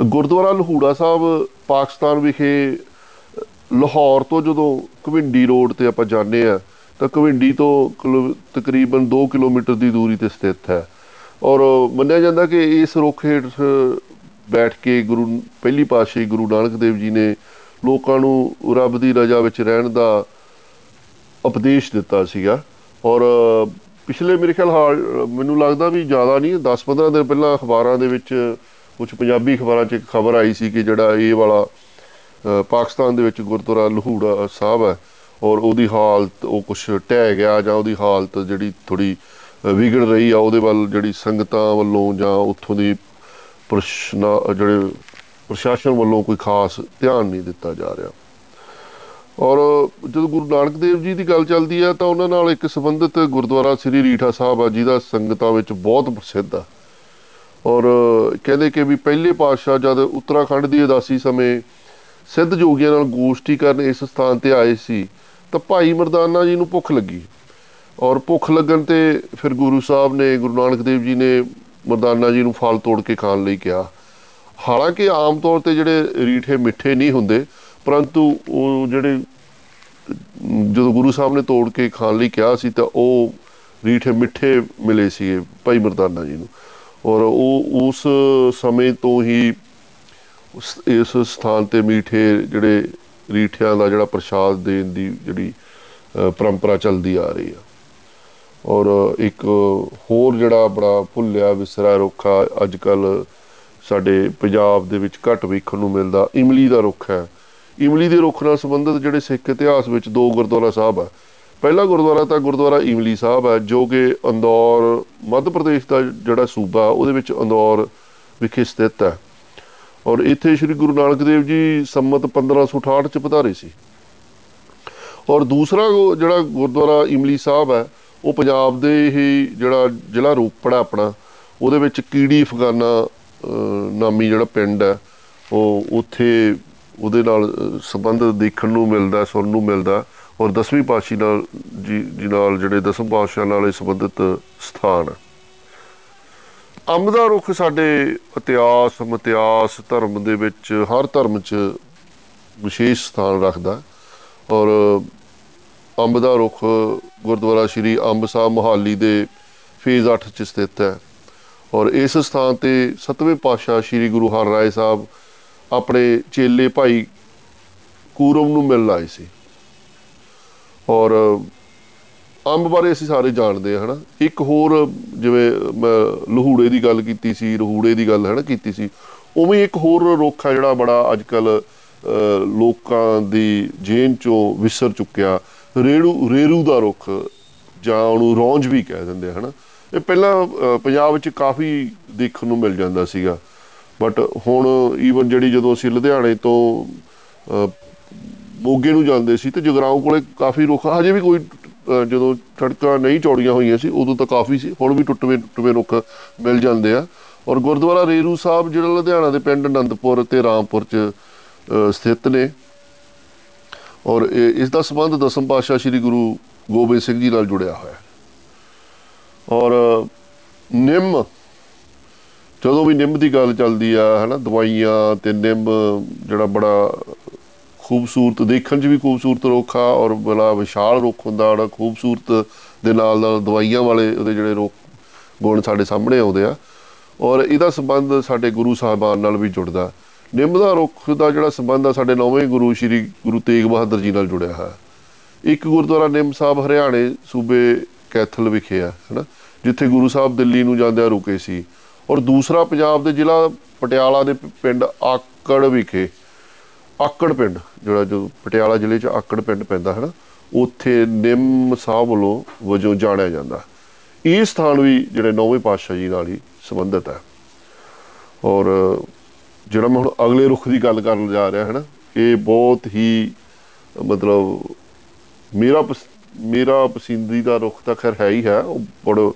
ਗੁਰਦੁਆਰਾ ਲਹੂੜਾ ਸਾਹਿਬ, ਪਾਕਿਸਤਾਨ ਵਿਖੇ ਲਾਹੌਰ ਤੋਂ ਜਦੋਂ ਕਵਿੰਡੀ ਰੋਡ ਤੇ ਆਪਾਂ ਜਾਂਦੇ ਆ ਤਾਂ ਕਵਿੰਡੀ ਤੋਂ ਤਕਰੀਬਨ 2 ਕਿਲੋਮੀਟਰ ਦੀ ਦੂਰੀ ਤੇ ਸਥਿਤ ਹੈ। ਔਰ ਮੰਨਿਆ ਜਾਂਦਾ ਕਿ ਇਸ ਰੁੱਖ ਹੇਠ ਬੈਠ ਕੇ ਗੁਰੂ ਪਹਿਲੀ ਪਾਤਸ਼ਾਹੀ ਗੁਰੂ ਨਾਨਕ ਦੇਵ ਜੀ ਨੇ ਲੋਕਾਂ ਨੂੰ ਰੱਬ ਦੀ ਰਜ਼ਾ ਵਿੱਚ ਰਹਿਣ ਦਾ ਉਪਦੇਸ਼ ਦਿੱਤਾ ਸੀਗਾ। ਔਰ ਪਿਛਲੇ ਮੇਰੇ ਖਿਆਲ ਹਾਲ ਮੈਨੂੰ ਲੱਗਦਾ ਵੀ ਜ਼ਿਆਦਾ ਨਹੀਂ 10-15 ਦਿਨ ਪਹਿਲਾਂ ਅਖਬਾਰਾਂ ਦੇ ਵਿੱਚ ਕੁਝ ਪੰਜਾਬੀ ਅਖਬਾਰਾਂ 'ਚ ਇੱਕ ਖਬਰ ਆਈ ਸੀ ਕਿ ਜਿਹੜਾ ਇਹ ਵਾਲਾ ਅ, ਪਾਕਿਸਤਾਨ ਦੇ ਵਿੱਚ ਗੁਰਦੁਆਰਾ ਲਹੂੜਾ ਸਾਹਿਬ ਹੈ ਔਰ ਉਹਦੀ ਹਾਲਤ, ਉਹ ਕੁਝ ਢਹਿ ਗਿਆ ਜਾਂ ਉਹਦੀ ਹਾਲਤ ਜਿਹੜੀ ਥੋੜੀ ਵਿਗੜ ਰਹੀ ਆ, ਉਹਦੇ ਵੱਲ ਜਿਹੜੀ ਸੰਗਤਾਂ ਵੱਲੋਂ ਜਾਂ ਉੱਥੋਂ ਦੀ ਪ੍ਰਸ਼ਨਾ, ਜਿਹੜੇ ਪ੍ਰਸ਼ਾਸਨ ਵੱਲੋਂ ਕੋਈ ਖਾਸ ਧਿਆਨ ਨਹੀਂ ਦਿੱਤਾ ਜਾ ਰਿਹਾ। ਔਰ ਜਦੋਂ ਗੁਰੂ ਨਾਨਕ ਦੇਵ ਜੀ ਦੀ ਗੱਲ ਚੱਲਦੀ ਹੈ ਤਾਂ ਉਹਨਾਂ ਨਾਲ ਇੱਕ ਸੰਬੰਧਿਤ ਗੁਰਦੁਆਰਾ ਸ੍ਰੀ ਰੀਠਾ ਸਾਹਿਬ ਆ, ਜਿਹਦਾ ਸੰਗਤਾਂ ਵਿੱਚ ਬਹੁਤ ਪ੍ਰਸਿੱਧ ਆ। ਔਰ ਕਹਿੰਦੇ ਕਿ ਵੀ ਪਹਿਲੇ ਪਾਤਸ਼ਾਹ ਜਦ ਉੱਤਰਾਖੰਡ ਦੀ ਉਦਾਸੀ ਸਮੇਂ ਸਿੱਧ ਜੋਗੀਆਂ ਨਾਲ ਗੋਸ਼ਟੀ ਕਰਨ ਇਸ ਸਥਾਨ ਤੇ ਆਏ ਸੀ ਤਾਂ ਭਾਈ ਮਰਦਾਨਾ ਜੀ ਨੂੰ ਭੁੱਖ ਲੱਗੀ। ਔਰ ਭੁੱਖ ਲੱਗਣ ਤੇ ਫਿਰ ਗੁਰੂ ਸਾਹਿਬ ਨੇ ਗੁਰੂ ਨਾਨਕ ਦੇਵ ਜੀ ਨੇ ਮਰਦਾਨਾ ਜੀ ਨੂੰ ਫਲ ਤੋੜ ਕੇ ਖਾਣ ਲਈ ਕਿਹਾ। ਹਾਲਾਂਕਿ ਆਮ ਤੌਰ ਤੇ ਜਿਹੜੇ ਰੀਠੇ ਮਿੱਠੇ ਨਹੀਂ ਹੁੰਦੇ ਪਰੰਤੂ ਉਹ ਜਿਹੜੇ ਅਮ, ਜਦੋਂ ਗੁਰੂ ਸਾਹਿਬ ਨੇ ਤੋੜ ਕੇ ਖਾਣ ਲਈ ਕਿਹਾ ਸੀ ਤਾਂ ਉਹ ਰੀਠੇ ਮਿੱਠੇ ਮਿਲੇ ਸੀਗੇ ਭਾਈ ਮਰਦਾਨਾ ਜੀ ਨੂੰ। ਔਰ ਉਹ ਉਸ ਸਮੇਂ ਤੋਂ ਹੀ ਉਸ ਇਸ ਸਥਾਨ ਤੇ ਮਿੱਠੇ ਜਿਹੜੇ ਰੀਠਿਆਂ ਦਾ ਜਿਹੜਾ ਪ੍ਰਸ਼ਾਦ ਦੇਣ ਦੀ ਜਿਹੜੀ ਅ, ਪਰੰਪਰਾ ਚੱਲਦੀ ਆ ਰਹੀ ਆ। ਔਰ ਇੱਕ ਹੋਰ ਜਿਹੜਾ ਬੜਾ ਭੁੱਲਿਆ ਵਿਸਰਾ ਰੁੱਖ ਆ ਅੱਜ ਕੱਲ ਸਾਡੇ ਪੰਜਾਬ ਦੇ ਵਿੱਚ ਘੱਟ ਵੇਖਣ ਨੂੰ ਮਿਲਦਾ ਇਮਲੀ ਦਾ ਰੁੱਖ ਹੈ। ਇਮਲੀ ਦੇ ਰੁੱਖ ਨਾਲ ਸੰਬੰਧਿਤ ਜਿਹੜੇ ਸਿੱਖ ਇਤਿਹਾਸ ਵਿੱਚ ਦੋ ਗੁਰਦੁਆਰਾ ਸਾਹਿਬ ਆ। ਪਹਿਲਾ ਗੁਰਦੁਆਰਾ ਤਾਂ ਗੁਰਦੁਆਰਾ ਇਮਲੀ ਸਾਹਿਬ ਹੈ ਜੋ ਕਿ ਇੰਦੌਰ ਮੱਧ ਪ੍ਰਦੇਸ਼ ਦਾ ਜਿਹੜਾ ਸੂਬਾ ਉਹਦੇ ਵਿੱਚ ਇੰਦੌਰ ਵਿਖੇ ਸਥਿਤ ਹੈ। ਔਰ ਇੱਥੇ ਸ੍ਰੀ ਗੁਰੂ ਨਾਨਕ ਦੇਵ ਜੀ ਸੰਮਤ 1568 ਚ ਪਧਾਰੇ ਸੀ। ਔਰ ਦੂਸਰਾ ਉਹ ਜਿਹੜਾ ਗੁਰਦੁਆਰਾ ਇਮਲੀ ਸਾਹਿਬ ਹੈ ਉਹ ਪੰਜਾਬ ਦੇ ਹੀ ਜਿਹੜਾ ਜ਼ਿਲ੍ਹਾ ਰੋਪੜ ਹੈ ਆਪਣਾ ਉਹਦੇ ਵਿੱਚ ਕੀੜੀ ਫਗਾਨਾ ਅਹ, ਨਾਮੀ ਜਿਹੜਾ ਪਿੰਡ ਹੈ ਉਹ ਉੱਥੇ ਉਹਦੇ ਨਾਲ ਅਹ, ਸੰਬੰਧ ਦੇਖਣ ਨੂੰ ਮਿਲਦਾ ਸੁਣਨ ਨੂੰ ਮਿਲਦਾ। ਔਰ ਦਸਵੀਂ ਪਾਤਸ਼ਾਹੀ ਨਾਲ ਜੀ ਜੀ ਨਾਲ ਜਿਹੜੇ ਦਸਮ ਪਾਤਸ਼ਾਹ ਨਾਲ ਇਹ ਸੰਬੰਧਿਤ ਸਥਾਨ ਹੈ। ਅੰਬ ਦਾ ਰੁੱਖ ਸਾਡੇ ਇਤਿਹਾਸ ਮਿਤਿਹਾਸ ਧਰਮ ਦੇ ਵਿੱਚ ਹਰ ਧਰਮ 'ਚ ਵਿਸ਼ੇਸ਼ ਸਥਾਨ ਰੱਖਦਾ ਹੈ। ਔਰ ਅੰਬ ਦਾ ਰੁੱਖ ਗੁਰਦੁਆਰਾ ਸ਼੍ਰੀ ਅੰਬ ਸਾਹਿਬ ਮੋਹਾਲੀ ਦੇ ਫੇਜ਼ 8 'ਚ ਸਥਿਤ ਹੈ ਔਰ ਇਸ ਸਥਾਨ ਤੇ ਸਤਵੇਂ ਪਾਤਸ਼ਾਹ ਸ਼੍ਰੀ ਗੁਰੂ ਹਰਿਰਾਏ ਸਾਹਿਬ ਆਪਣੇ ਚੇਲੇ ਭਾਈ ਕੂਰਮ ਨੂੰ ਮਿਲਣ ਆਏ ਸੀ ਔਰ ਅੰਬ ਬਾਰੇ ਅਸੀਂ ਸਾਰੇ ਜਾਣਦੇ ਹਾਂ ਹਨਾ। ਇੱਕ ਹੋਰ ਜਿਵੇਂ ਮੈਂ ਲਹੂੜੇ ਦੀ ਗੱਲ ਕੀਤੀ ਸੀ ਰਹੂੜੇ ਦੀ ਗੱਲ ਹਨਾ ਕੀਤੀ ਸੀ। ਉਵੇਂ ਇੱਕ ਹੋਰ ਰੁੱਖ ਆ ਜਿਹੜਾ ਬੜਾ ਅੱਜ ਕੱਲ ਲੋਕਾਂ ਦੀ ਜੇਨ ਚੋਂ ਵਿਸਰ ਚੁੱਕਿਆ। ਰੇੜੂ ਰੇਰੂ ਦਾ ਰੁੱਖ ਜਾਂ ਉਹਨੂੰ ਰੌਂਜ ਵੀ ਕਹਿ ਦਿੰਦੇ ਆ ਹਨਾ। ਇਹ ਪਹਿਲਾਂ ਅ, ਪੰਜਾਬ ਵਿੱਚ ਕਾਫੀ ਦੇਖਣ ਨੂੰ ਮਿਲ ਜਾਂਦਾ ਸੀਗਾ। ਬਟ ਹੁਣ ਈਵਨ ਜਿਹੜੀ ਜਦੋਂ ਅਸੀਂ ਲੁਧਿਆਣੇ ਤੋਂ ਅ, ਮੋਗੇ ਨੂੰ ਜਾਂਦੇ ਸੀ ਤੇ ਜਗਰਾਉਂ ਕੋਲੇ ਕਾਫੀ ਰੁੱਖ ਹਜੇ ਵੀ ਕੋਈ ਅ, ਜਦੋਂ ਸੜਕਾਂ ਨਹੀਂ ਚੌੜੀਆਂ ਹੋਈਆਂ ਸੀ ਉਦੋਂ ਤਾਂ ਕਾਫੀ ਸੀ ਹੁਣ ਵੀ ਟੁੱਟਵੇਂ ਟੁੱਟਵੇਂ ਰੁੱਖ ਮਿਲ ਜਾਂਦੇ ਆ। ਔਰ ਗੁਰਦੁਆਰਾ ਰੇਰੂ ਸਾਹਿਬ ਜਿਹੜਾ ਲੁਧਿਆਣਾ ਦੇ ਪਿੰਡ ਅਨੰਦਪੁਰ ਤੇ ਰਾਮਪੁਰ ਚ ਅ, ਸਥਿਤ ਨੇ। ਔਰ ਇਹ- ਇਸ ਦਾ ਸੰਬੰਧ ਦਸਮ ਪਾਤਸ਼ਾਹ ਸ੍ਰੀ ਗੁਰੂ ਗੋਬਿੰਦ ਸਿੰਘ ਜੀ ਨਾਲ ਜੁੜਿਆ ਹੋਇਆ ਹੈ। ਔਰ ਨਿੰਮ ਜਦੋਂ ਵੀ ਨਿੰਮ ਦੀ ਗੱਲ ਚੱਲਦੀ ਆ ਹਨਾ ਦਵਾਈਆਂ ਤੇ ਨਿੰਮ ਜਿਹੜਾ ਬੜਾ ਖੂਬਸੂਰਤ, ਦੇਖਣ 'ਚ ਵੀ ਖੂਬਸੂਰਤ ਰੁੱਖ ਆ ਔਰ ਬੜਾ ਵਿਸ਼ਾਲ ਰੁੱਖ ਹੁੰਦਾ ਬੜਾ ਖੂਬਸੂਰਤ ਦੇ ਨਾਲ ਨਾਲ ਦਵਾਈਆਂ ਵਾਲੇ ਉਹਦੇ ਜਿਹੜੇ ਰੁੱਖ, ਗੁਣ ਸਾਡੇ ਸਾਹਮਣੇ ਆਉਂਦੇ ਆ। ਔਰ ਇਹਦਾ ਸੰਬੰਧ ਸਾਡੇ ਗੁਰੂ ਸਾਹਿਬਾਨ ਨਾਲ ਵੀ ਜੁੜਦਾ। ਨਿੰਮ ਦਾ ਰੁੱਖ ਦਾ ਜਿਹੜਾ ਸੰਬੰਧ ਆ ਸਾਡੇ ਨੌਵੇਂ ਗੁਰੂ ਸ਼੍ਰੀ ਗੁਰੂ ਤੇਗ ਬਹਾਦਰ ਜੀ ਨਾਲ ਜੁੜਿਆ ਹੈ ਇੱਕ ਗੁਰਦੁਆਰਾ ਨਿੰਮ ਸਾਹਿਬ ਹਰਿਆਣੇ ਸੂਬੇ ਕੈਥਲ ਵਿਖੇ ਆ, ਹਨਾ? ਜਿੱਥੇ ਗੁਰੂ ਸਾਹਿਬ ਦਿੱਲੀ ਨੂੰ ਜਾਂਦਿਆਂ ਰੁਕੇ ਸੀ। ਔਰ ਦੂਸਰਾ ਪੰਜਾਬ ਦੇ ਜ਼ਿਲ੍ਹਾ ਪਟਿਆਲਾ ਦੇ ਪ- ਪਿੰਡ ਆਕੜ ਵਿਖੇ ਆਕੜ ਪਿੰਡ ਜਿਹੜਾ ਜੋ ਪਟਿਆਲਾ ਜ਼ਿਲ੍ਹੇ 'ਚ ਆਕੜ ਪਿੰਡ ਪੈਂਦਾ ਹੈ ਨਾ ਉੱਥੇ ਨਿੰਮ ਸਾਹਿਬ ਵੱਲੋਂ ਵਜੋਂ ਜਾਣਿਆ ਜਾਂਦਾ। ਇਹ ਸਥਾਨ ਵੀ ਜਿਹੜੇ ਨੌਵੇਂ ਪਾਤਸ਼ਾਹ ਜੀ ਨਾਲ ਹੀ ਸੰਬੰਧਿਤ ਹੈ। ਔਰ ਜਿਹੜਾ ਮੈਂ ਹੁਣ ਅਗਲੇ ਰੁੱਖ ਦੀ ਗੱਲ ਕਰਨ ਜਾ ਰਿਹਾ ਹੈ ਨਾ ਇਹ ਬਹੁਤ ਹੀ ਮਤਲਬ ਮੇਰਾ ਪਸ- ਮੇਰਾ ਪਸੰਦੀਦਾ ਰੁੱਖ ਤਾਂ ਖੈਰ ਹੈ ਹੀ ਹੈ ਉਹ ਬੜਾ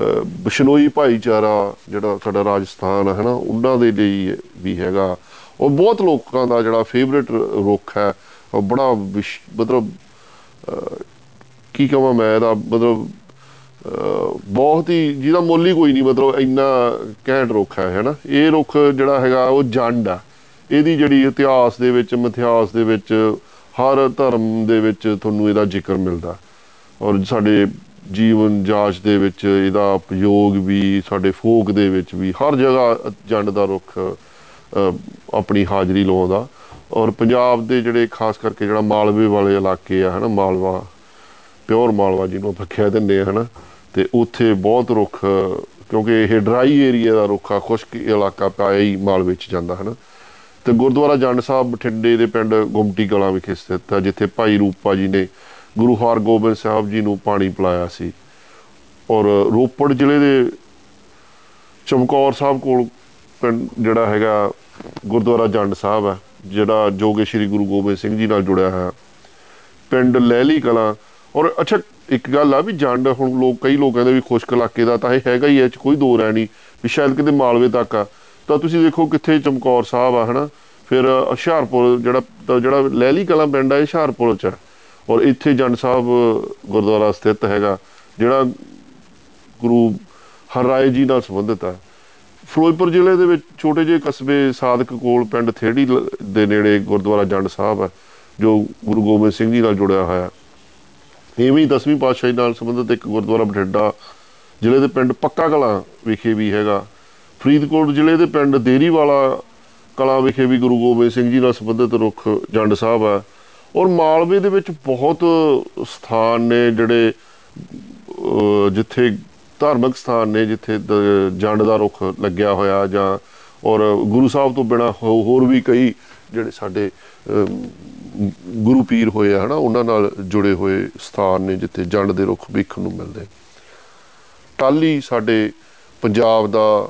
ਅਹ, ਬਿਸ਼ਨੋਈ ਭਾਈਚਾਰਾ ਜਿਹੜਾ ਸਾਡਾ ਰਾਜਸਥਾਨ ਹੈ ਨਾ ਉਹਨਾਂ ਦੇ ਲਈ ਵੀ ਹੈਗਾ। ਉਹ ਬਹੁਤ ਲੋਕਾਂ ਦਾ ਜਿਹੜਾ ਫੇਵਰਿਟ ਰੁੱਖ ਹੈ ਉਹ ਬੜਾ ਵਿਸ਼- ਮਤਲਬ ਅਹ, ਕੀ ਕਹਾਂ ਮੈਂ ਇਹਦਾ ਮਤਲਬ ਅਹ, ਬਹੁਤ ਹੀ ਜਿਹਦਾ ਮੁੱਲ ਹੀ ਕੋਈ ਨਹੀਂ ਮਤਲਬ ਇੰਨਾ ਘੈਂਟ ਰੁੱਖ ਹੈ ਹੈਨਾ? ਇਹ ਰੁੱਖ ਜਿਹੜਾ ਹੈਗਾ ਉਹ ਜੰਡ ਆ ਇਹਦੀ ਜਿਹੜੀ ਇਤਿਹਾਸ ਦੇ ਵਿੱਚ ਮਿਥਿਹਾਸ ਦੇ ਵਿੱਚ ਹਰ ਧਰਮ ਦੇ ਵਿੱਚ ਤੁਹਾਨੂੰ ਇਹਦਾ ਜ਼ਿਕਰ ਮਿਲਦਾ। ਔਰ ਸਾਡੇ ਜੀਵਨ ਜਾਚ ਦੇ ਵਿੱਚ ਇਹਦਾ ਉਪਯੋਗ ਵੀ ਸਾਡੇ ਫੋਕ ਦੇ ਵਿੱਚ ਵੀ ਹਰ ਜਗ੍ਹਾ ਜੰਡ ਦਾ ਰੁੱਖ ਅਹ, ਆਪਣੀ ਹਾਜ਼ਰੀ ਲਵਾਉਂਦਾ ਔਰ ਪੰਜਾਬ ਦੇ ਜਿਹੜੇ ਖਾਸ ਕਰਕੇ ਜਿਹੜਾ ਮਾਲਵੇ ਵਾਲੇ ਇਲਾਕੇ ਆ, ਹਨਾ, ਮਾਲਵਾ, ਪਿਓਰ ਮਾਲਵਾ ਜਿਹਨੂੰ ਆਪਾਂ ਕਹਿ ਦਿੰਦੇ ਆ, ਹਨਾ, ਤੇ ਉੱਥੇ ਬਹੁਤ ਰੁੱਖ, ਕਿਉਂਕਿ ਇਹ ਡਰਾਈ ਏਰੀਆ ਦਾ ਰੁੱਖ ਆ, ਖੁਸ਼ਕ ਇਲਾਕਾ ਪਾਇਆ ਹੀ ਮਾਲਵੇ ਚ ਜਾਂਦਾ, ਹਨਾ। ਤੇ ਗੁਰਦੁਆਰਾ ਜੰਡ ਸਾਹਿਬ ਬਠਿੰਡੇ ਦੇ ਪਿੰਡ ਗੁਮਟੀ ਕਲਾਂ ਵਿਖੇ ਸਥਿਤ ਹੈ ਜਿੱਥੇ ਭਾਈ ਰੂਪਾ ਜੀ ਨੇ ਗੁਰੂ ਹਰਗੋਬਿੰਦ ਸਾਹਿਬ ਜੀ ਨੂੰ ਪਾਣੀ ਪਿਲਾਇਆ ਸੀ। ਔਰ ਰੋਪੜ ਜ਼ਿਲ੍ਹੇ ਦੇ ਚਮਕੌਰ ਸਾਹਿਬ ਕੋਲ ਪਿੰਡ ਜਿਹੜਾ ਹੈਗਾ ਗੁਰਦੁਆਰਾ ਜੰਡ ਸਾਹਿਬ ਹੈ, ਜਿਹੜਾ ਜੋ ਕਿ ਸ੍ਰੀ ਗੁਰੂ ਗੋਬਿੰਦ ਸਿੰਘ ਜੀ ਨਾਲ ਜੁੜਿਆ ਹੈ ਪਿੰਡ ਲਹਿਲੀ ਕਲਾਂ। ਔਰ ਅੱਛਾ, ਇੱਕ ਗੱਲ ਆ ਵੀ ਜੰਡ ਹੁਣ ਲੋਕ, ਕਈ ਲੋਕ ਕਹਿੰਦੇ ਵੀ ਖੁਸ਼ਕ ਇਲਾਕੇ ਦਾ ਤਾਂ ਇਹ ਹੈਗਾ ਹੀ ਐ ਚ ਕੋਈ ਦੋ ਰਹਿ ਨਹੀਂ, ਵੀ ਸ਼ਾਇਦ ਕਿਤੇ ਮਾਲਵੇ ਤੱਕ ਆ। ਤਾਂ ਤੁਸੀਂ ਦੇਖੋ ਕਿੱਥੇ ਚਮਕੌਰ ਸਾਹਿਬ ਆ, ਹਨਾ? ਫਿਰ ਹੁਸ਼ਿਆਰਪੁਰ, ਜਿਹੜਾ ਤਾਂ ਜਿਹੜਾ ਲਹਿਲੀ ਕਲਾਂ ਪਿੰਡ ਆ, ਇਹ ਹੁਸ਼ਿਆਰਪੁਰ ਚ ਹੈ ਔਰ ਇੱਥੇ ਜੰਡ ਸਾਹਿਬ ਗੁਰਦੁਆਰਾ ਸਥਿਤ ਹੈਗਾ, ਜਿਹੜਾ ਗੁਰੂ ਹਰਰਾਏ ਜੀ ਨਾਲ ਸੰਬੰਧਿਤ ਹੈ ਫਿਰੋਜ਼ਪੁਰ ਜ਼ਿਲ੍ਹੇ ਦੇ ਵਿੱਚ ਛੋਟੇ ਜਿਹੇ ਕਸਬੇ ਸਾਦਕ ਕੋਲ ਪਿੰਡ ਥੇੜੀ ਲ- ਦੇ ਨੇੜੇ ਗੁਰਦੁਆਰਾ ਜੰਡ ਸਾਹਿਬ ਹੈ ਜੋ ਗੁਰੂ ਗੋਬਿੰਦ ਸਿੰਘ ਜੀ ਨਾਲ ਜੁੜਿਆ ਹੋਇਆ ਹੈ। ਇਵੇਂ ਹੀ 10ਵੀਂ ਪਾਤਸ਼ਾਹੀ ਨਾਲ ਸੰਬੰਧਿਤ ਇੱਕ ਗੁਰਦੁਆਰਾ ਬਠਿੰਡਾ ਜ਼ਿਲ੍ਹੇ ਦੇ ਪਿੰਡ ਪੱਕਾ ਕਲਾਂ ਵਿਖੇ ਵੀ ਹੈਗਾ। ਫਰੀਦਕੋਟ ਜ਼ਿਲ੍ਹੇ ਦੇ ਪਿੰਡ ਦੇਰੀਵਾਲਾ ਕਲਾਂ ਵਿਖੇ ਵੀ ਗੁਰੂ ਗੋਬਿੰਦ ਸਿੰਘ ਜੀ ਨਾਲ ਸੰਬੰਧਿਤ ਰੁੱਖ ਜੰਡ ਸਾਹਿਬ ਹੈ। ਔਰ ਮਾਲਵੇ ਦੇ ਵਿੱਚ ਬਹੁਤ ਸਥਾਨ ਨੇ ਜਿਹੜੇ ਅਹ, ਜਿੱਥੇ ਧਾਰਮਿਕ ਸਥਾਨ ਨੇ ਜਿੱਥੇ ਦ- ਜੰਡ ਦਾ ਰੁੱਖ ਲੱਗਿਆ ਹੋਇਆ ਜਾਂ ਔਰ ਗੁਰੂ ਸਾਹਿਬ ਤੋਂ ਬਿਨਾ ਹੋਰ ਵੀ ਕਈ ਜਿਹੜੇ ਸਾਡੇ ਅਹ, ਗੁਰੂ ਪੀਰ ਹੋਏ ਆ ਹਨਾ ਉਹਨਾਂ ਨਾਲ ਜੁੜੇ ਹੋਏ ਸਥਾਨ ਨੇ ਜਿੱਥੇ ਜੰਡ ਦੇ ਰੁੱਖ ਵੇਖਣ ਨੂੰ ਮਿਲਦੇ ਟਾਲੀ ਸਾਡੇ ਪੰਜਾਬ ਦਾ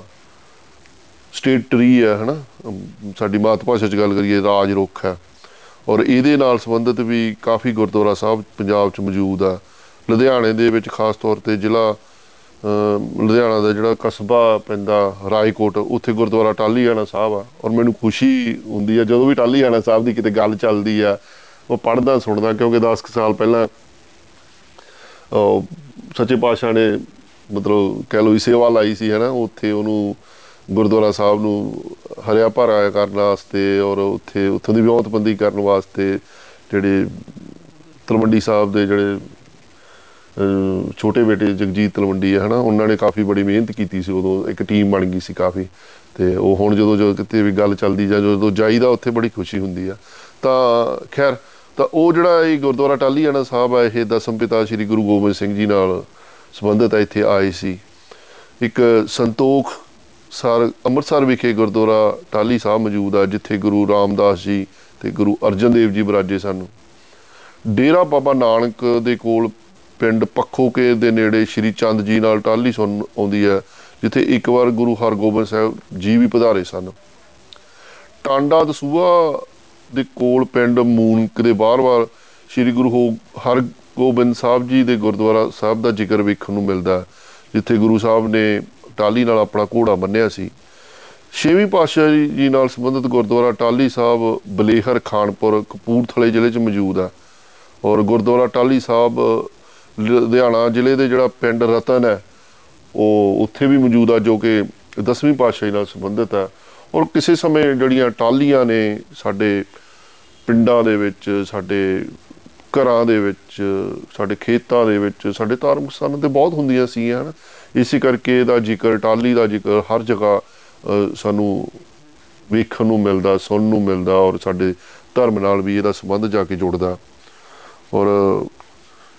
ਸਟੇਟ ਟਰੀ ਹੈ ਹਨਾ ਅਮ, ਸਾਡੀ ਮਾਤ ਭਾਸ਼ਾ 'ਚ ਗੱਲ ਕਰੀਏ ਰਾਜ ਰੁੱਖ ਹੈ। ਔਰ ਇਹਦੇ ਨਾਲ ਸੰਬੰਧਿਤ ਵੀ ਕਾਫੀ ਗੁਰਦੁਆਰਾ ਸਾਹਿਬ ਪੰਜਾਬ 'ਚ ਮੌਜੂਦ ਆ। ਲੁਧਿਆਣੇ ਦੇ ਵਿੱਚ ਖਾਸ ਤੌਰ ਤੇ ਜ਼ਿਲ੍ਹਾ ਅਮ, ਲੁਧਿਆਣਾ ਦਾ ਜਿਹੜਾ ਕਸਬਾ ਪੈਂਦਾ ਰਾਏਕੋਟ ਉੱਥੇ ਗੁਰਦੁਆਰਾ ਟਾਲੀਆਣਾ ਸਾਹਿਬ ਆ ਔਰ ਮੈਨੂੰ ਖੁਸ਼ੀ ਹੁੰਦੀ ਆ ਜਦੋਂ ਵੀ ਟਾਲੀਆਣਾ ਸਾਹਿਬ ਦੀ ਕਿਤੇ ਗੱਲ ਚੱਲਦੀ ਆ ਉਹ ਪੜ੍ਹਦਾ ਸੁਣਦਾ ਕਿਉਂਕਿ 10 ਕੁ ਸਾਲ ਪਹਿਲਾਂ ਉਹ ਸੱਚੇ ਪਾਤਸ਼ਾਹ ਨੇ ਮਤਲਬ ਕਹਿ ਲਓ ਵੀ ਸੇਵਾ ਲਾਈ ਸੀ ਹਨਾ ਉੱਥੇ ਉਹਨੂੰ ਗੁਰਦੁਆਰਾ ਸਾਹਿਬ ਨੂੰ ਹਰਿਆ ਭਰਿਆ ਕਰਨ ਵਾਸਤੇ ਔਰ ਉੱਥੇ ਉੱਥੋਂ ਦੀ ਵਿਉਂਤਬੰਦੀ ਕਰਨ ਵਾਸਤੇ ਜਿਹੜੇ ਤਲਵੰਡੀ ਸਾਹਿਬ ਦੇ ਜਿਹੜੇ ਅਹ, ਛੋਟੇ ਬੇਟੇ ਜਗਜੀਤ ਤਲਵੰਡੀ ਹੈ, ਹਨਾ? ਉਹਨਾਂ ਨੇ ਕਾਫੀ ਬੜੀ ਮਿਹਨਤ ਕੀਤੀ ਸੀ, ਉਦੋਂ ਇੱਕ ਟੀਮ ਬਣ ਗਈ ਸੀ ਕਾਫੀ। ਤੇ ਉਹ ਹੁਣ ਜਦੋਂ ਜਦੋਂ ਕਿਤੇ ਵੀ ਗੱਲ ਚੱਲਦੀ ਜਾਂ ਜਦੋਂ ਜਾਈਦਾ, ਉੱਥੇ ਬੜੀ ਖੁਸ਼ੀ ਹੁੰਦੀ ਆ। ਤਾਂ ਖੈਰ, ਤਾਂ ਉਹ ਜਿਹੜਾ ਇਹ ਗੁਰਦੁਆਰਾ ਟਾਲੀਆਣਾ ਸਾਹਿਬ ਆ, ਇਹ ਦਸਮ ਪਿਤਾ ਸ੍ਰੀ ਗੁਰੂ ਗੋਬਿੰਦ ਸਿੰਘ ਜੀ ਨਾਲ ਸੰਬੰਧਿਤ ਆ, ਇੱਥੇ ਆਏ ਸੀ। ਇੱਕ ਸੰਤੋਖ ਸਰ, ਅੰਮ੍ਰਿਤਸਰ ਵਿਖੇ ਗੁਰਦੁਆਰਾ ਟਾਲੀ ਸਾਹਿਬ ਮੌਜੂਦ ਆ, ਜਿੱਥੇ ਗੁਰੂ ਰਾਮਦਾਸ ਜੀ ਤੇ ਗੁਰੂ ਅਰਜਨ ਦੇਵ ਜੀ ਬਰਾਜੇ ਸਨ। ਡੇਰਾ ਬਾਬਾ ਨਾਨਕ ਦੇ ਕੋਲ ਪਿੰਡ ਪੱਖੋਕੇ ਦੇ ਨੇੜੇ ਸ਼੍ਰੀ ਚੰਦ ਜੀ ਨਾਲ ਟਾਲੀ ਸੁਣ ਆਉਂਦੀ ਹੈ ਜਿੱਥੇ ਇੱਕ ਵਾਰ ਗੁਰੂ ਹਰਗੋਬਿੰਦ ਸਾਹਿਬ ਜੀ ਵੀ ਪਧਾਰੇ ਸਨ। ਟਾਂਡਾ ਦਸੂਆ ਦੇ ਕੋਲ ਪਿੰਡ ਮੂਨਕ ਦੇ ਬਾਹਰ-ਬਾਹਰ ਸ਼੍ਰੀ ਗੁਰੂ ਹੋ- ਹਰਗੋਬਿੰਦ ਸਾਹਿਬ ਜੀ ਦੇ ਗੁਰਦੁਆਰਾ ਸਾਹਿਬ ਦਾ ਜ਼ਿਕਰ ਵੇਖਣ ਨੂੰ ਮਿਲਦਾ ਹੈ, ਜਿੱਥੇ ਗੁਰੂ ਸਾਹਿਬ ਨੇ ਟਾਲੀ ਨਾਲ ਆਪਣਾ ਘੋੜਾ ਬੰਨਿਆ ਸੀ। ਛੇਵੀਂ ਪਾਤਸ਼ਾਹ ਜੀ ਨਾਲ ਸੰਬੰਧਿਤ ਗੁਰਦੁਆਰਾ ਟਾਲੀ ਸਾਹਿਬ ਬਲੇਹਰ ਖਾਨਪੁਰ ਕਪੂਰਥਲੇ ਜ਼ਿਲ੍ਹੇ 'ਚ ਮੌਜੂਦ ਹੈ ਔਰ ਗੁਰਦੁਆਰਾ ਟਾਲੀ ਸਾਹਿਬ ਲੁਧਿਆਣਾ ਜ਼ਿਲ੍ਹੇ ਦੇ ਜਿਹੜਾ ਪਿੰਡ ਰਤਨ ਹੈ ਉਹ ਉੱਥੇ ਵੀ ਮੌਜੂਦ ਆ ਜੋ ਕਿ 10ਵੀਂ ਪਾਤਸ਼ਾਹੀ ਨਾਲ ਸੰਬੰਧਿਤ ਹੈ। ਔਰ ਕਿਸੇ ਸਮੇਂ ਜਿਹੜੀਆਂ ਟਾਲੀਆਂ ਨੇ ਸਾਡੇ ਪਿੰਡਾਂ ਦੇ ਵਿੱਚ ਸਾਡੇ ਘਰਾਂ ਦੇ ਵਿੱਚ ਸਾਡੇ ਖੇਤਾਂ ਦੇ ਵਿੱਚ ਸਾਡੇ ਧਾਰਮਿਕ ਸਥਾਨਾਂ ਤੇ ਬਹੁਤ ਹੁੰਦੀਆਂ ਸੀ ਹਨ। ਇਸੇ ਕਰਕੇ ਇਹਦਾ ਜ਼ਿਕਰ ਟਾਲੀ ਦਾ ਜ਼ਿਕਰ ਹਰ ਜਗ੍ਹਾ ਅ, ਸਾਨੂੰ ਵੇਖਣ ਨੂੰ ਮਿਲਦਾ ਸੁਣਨ ਨੂੰ ਮਿਲਦਾ ਔਰ ਸਾਡੇ ਧਰਮ ਨਾਲ ਵੀ ਇਹਦਾ ਸੰਬੰਧ ਜਾ ਕੇ ਜੁੜਦਾ। ਔਰ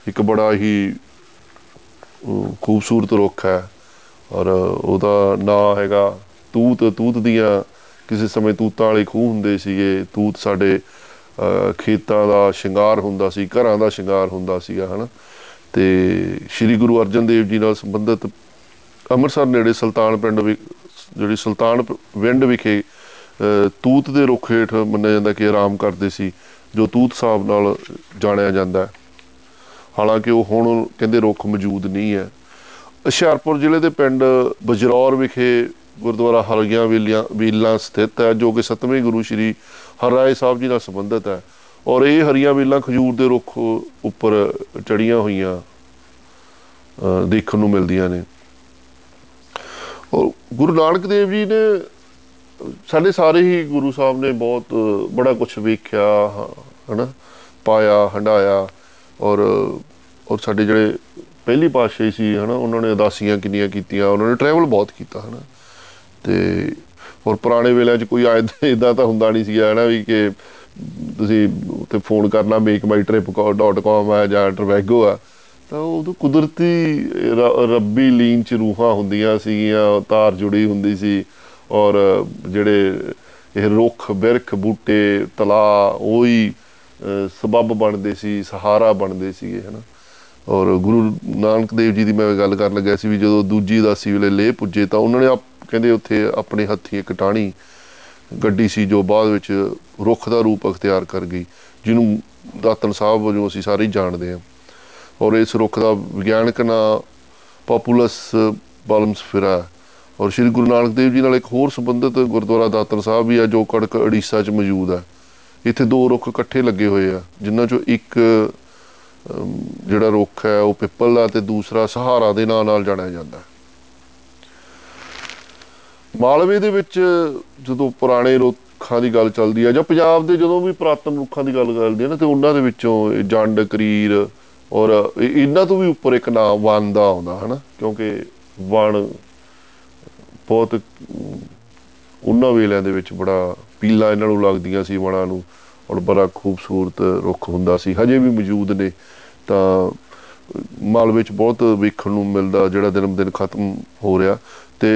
ਇੱਕ ਬੜਾ ਹੀ ਅਮ, ਖੂਬਸੂਰਤ ਰੁੱਖ ਹੈ ਔਰ ਉਹਦਾ ਨਾਂ ਹੈਗਾ ਤੂਤ ਤੂਤ ਦੀਆਂ ਕਿਸੇ ਸਮੇਂ ਤੂਤਾਂ ਵਾਲੇ ਖੂਹ ਹੁੰਦੇ ਸੀਗੇ ਤੂਤ ਸਾਡੇ ਅ, ਖੇਤਾਂ ਦਾ ਸ਼ਿੰਗਾਰ ਹੁੰਦਾ ਸੀ ਘਰਾਂ ਦਾ ਸ਼ਿੰਗਾਰ ਹੁੰਦਾ ਸੀਗਾ ਹਨਾ? ਤੇ ਸ੍ਰੀ ਗੁਰੂ ਅਰਜਨ ਦੇਵ ਜੀ ਨਾਲ ਸੰਬੰਧਿਤ ਅੰਮ੍ਰਿਤਸਰ ਨੇੜੇ ਸੁਲਤਾਨ ਪਿੰਡ ਵਿ ਜਿਹੜੀ ਸੁਲਤਾਨ ਪ- ਵਿੰਡ ਵਿਖੇ ਅ, ਤੂਤ ਦੇ ਰੁੱਖ ਹੇਠ ਮੰਨਿਆ ਜਾਂਦਾ ਕਿ ਆਰਾਮ ਕਰਦੇ ਸੀ ਜੋ ਤੂਤ ਸਾਹਿਬ ਨਾਲ ਜਾਣਿਆ ਜਾਂਦਾ ਹੈ। ਹਾਲਾਂਕਿ ਉਹ ਹੁਣ ਕਹਿੰਦੇ ਰੁੱਖ ਮੌਜੂਦ ਨਹੀਂ ਹੈ। ਹੁਸ਼ਿਆਰਪੁਰ ਜ਼ਿਲ੍ਹੇ ਦੇ ਪਿੰਡ ਬਜਰੌਰ ਵਿਖੇ ਗੁਰਦੁਆਰਾ ਹਰੀਆਂ ਵੇਲੀਆਂ ਵੀਲਾਂ ਸਥਿਤ ਹੈ ਜੋ ਕਿ ਸਤਵੇਂ ਗੁਰੂ ਸ਼੍ਰੀ ਹਰਰਾਏ ਸਾਹਿਬ ਜੀ ਨਾਲ ਸੰਬੰਧਿਤ ਹੈ। ਔਰ ਇਹ ਹਰੀਆਂ ਵੇਲਾਂ ਖਜੂਰ ਦੇ ਰੁੱਖ ਉੱਪਰ ਚੜੀਆਂ ਹੋਈਆਂ ਅ, ਦੇਖਣ ਨੂੰ ਮਿਲਦੀਆਂ ਨੇ। ਔਰ ਗੁਰੂ ਨਾਨਕ ਦੇਵ ਜੀ ਨੇ ਸਾਡੇ ਸਾਰੇ ਹੀ ਗੁਰੂ ਸਾਹਿਬ ਨੇ ਬਹੁਤ ਬੜਾ ਕੁਝ ਵੇਖਿਆ ਹ- ਹਨਾ ਪਾਇਆ ਹੰਡਾਇਆ ਔਰ ਔਰ ਸਾਡੇ ਜਿਹੜੇ ਪਹਿਲੀ ਪਾਤਸ਼ਾਹੀ ਸੀ, ਹਨਾ, ਉਹਨਾਂ ਨੇ ਉਦਾਸੀਆਂ ਕਿੰਨੀਆਂ ਕੀਤੀਆਂ, ਉਹਨਾਂ ਨੇ ਟਰੈਵਲ ਬਹੁਤ ਕੀਤਾ, ਹਨਾ। ਤੇ ਔਰ ਪੁਰਾਣੇ ਵੇਲਿਆਂ 'ਚ ਕੋਈ ਇਦਾਂ ਤਾਂ ਹੁੰਦਾ ਨਹੀਂ ਸੀਗਾ ਨਾ ਵੀ ਕਿ ਤੁਸੀਂ ਉੱਤੇ ਫੋਨ ਕਰਨਾ makeMyTrip.com ਹੈ ਜਾਂ ਟਰਵੈਗੋ ਆ, ਤਾਂ ਉਦੋਂ ਕੁਦਰਤੀ ਰੱਬੀ ਲੀਨ ਚ ਰੂਹਾਂ ਹੁੰਦੀਆਂ ਸੀਗੀਆਂ, ਤਾਰ ਜੁੜੀ ਹੁੰਦੀ ਸੀ, ਔਰ ਜਿਹੜੇ ਇਹ ਰੁੱਖ, ਬਿਰਖ, ਬੂਟੇ ਤਲਾ ਉਹੀ ਸਬਬ ਬਣਦੇ ਸੀ, ਸਹਾਰਾ ਬਣਦੇ ਸੀਗੇ, ਹਨਾ। ਔਰ ਗੁਰੂ ਨਾਨਕ ਦੇਵ ਜੀ ਦੀ ਮੈਂ ਗੱਲ ਕਰਨ ਲੱਗਿਆ ਸੀ ਵੀ ਜਦੋਂ ਦੂਜੀ ਦਾਸੀ ਵੇਲੇ ਲੇ ਪੁੱਜੇ ਤਾਂ ਉਹਨਾਂ ਨੇ ਕਹਿੰਦੇ ਉੱਥੇ ਆਪਣੇ ਹੱਥੀਂ ਇੱਕ ਟਾਣੀ ਗੱਡੀ ਸੀ ਜੋ ਬਾਅਦ ਵਿੱਚ ਰੁੱਖ ਦਾ ਰੂਪ ਅਖਤਿਆਰ ਕਰ ਗਈ, ਜਿਹਨੂੰ ਦਾਤਨ ਸਾਹਿਬ ਵਜੋਂ ਅਸੀਂ ਸਾਰੇ ਜਾਣਦੇ ਹਾਂ। ਔਰ ਇਸ ਰੁੱਖ ਦਾ ਵਿਗਿਆਨਕ ਨਾਂ ਪੋਪੂਲਸ ਬਾਲਮਸਫਿਰਾ ਔਰ ਸ੍ਰੀ ਗੁਰੂ ਨਾਨਕ ਦੇਵ ਜੀ ਨਾਲ ਇੱਕ ਹੋਰ ਸੰਬੰਧਿਤ ਗੁਰਦੁਆਰਾ ਦਾਤਨ ਸਾਹਿਬ ਵੀ ਆ, ਜੋ ਕੜਕ ਓਡੀਸ਼ਾ 'ਚ ਮੌਜੂਦ ਹੈ। ਇੱਥੇ ਦੋ ਰੁੱਖ ਇਕੱਠੇ ਲੱਗੇ ਹੋਏ ਆ, ਜਿਨ੍ਹਾਂ 'ਚੋਂ ਇੱਕ ਜਿਹੜਾ ਰੁੱਖ ਹੈ, ਉਹ ਪਿੱਪਲ ਦਾ ਤੇ ਦੂਸਰਾ ਸਹਾਰਾ ਦੇ ਨਾਂ ਨਾਲ ਜਾਣਿਆ ਜਾਂਦਾ ਹੈ। ਮਾਲਵੇ ਦੇ ਵਿੱਚ ਜਦੋਂ ਪੁਰਾਣੇ ਰੁੱਖਾਂ ਦੀ ਗੱਲ ਚੱਲਦੀ ਹੈ ਜਾਂ ਪੰਜਾਬ ਦੇ ਜਦੋਂ ਵੀ ਪ੍ਰਾਤਨ ਰੁੱਖਾਂ ਦੀ ਗੱਲ ਕਰਦੀ ਹੈ ਨਾ, ਤੇ ਉਹਨਾਂ ਦੇ ਵਿੱਚੋਂ ਜੰਡ, ਕਰੀਰ ਔਰ ਇਹਨਾਂ ਤੋਂ ਵੀ ਉੱਪਰ ਇੱਕ ਨਾਮ ਵਨ ਦਾ ਆਉਂਦਾ, ਹਨਾ? ਕਿਉਂਕਿ ਵਣ ਬਹੁਤ ਉਹਨਾਂ ਵੇਲਿਆਂ ਦੇ ਵਿੱਚ ਬੜਾ ਪੀਲਾ ਇਹਨਾਂ ਨੂੰ ਲੱਗਦੀਆਂ ਸੀ ਵਣਾਂ ਨੂੰ ਔਰ ਬੜਾ ਖੂਬਸੂਰਤ ਰੁੱਖ ਹੁੰਦਾ ਸੀ। ਹਜੇ ਵੀ ਮੌਜੂਦ ਨੇ। ਤਾਂ ਮਾਲ ਵਿੱਚ ਬਹੁਤ ਵੇਖਣ ਨੂੰ ਮਿਲਦਾ, ਜਿਹੜਾ ਦਿਨ ਦਿਨ ਖਤਮ ਹੋ ਰਿਹਾ। ਤੇ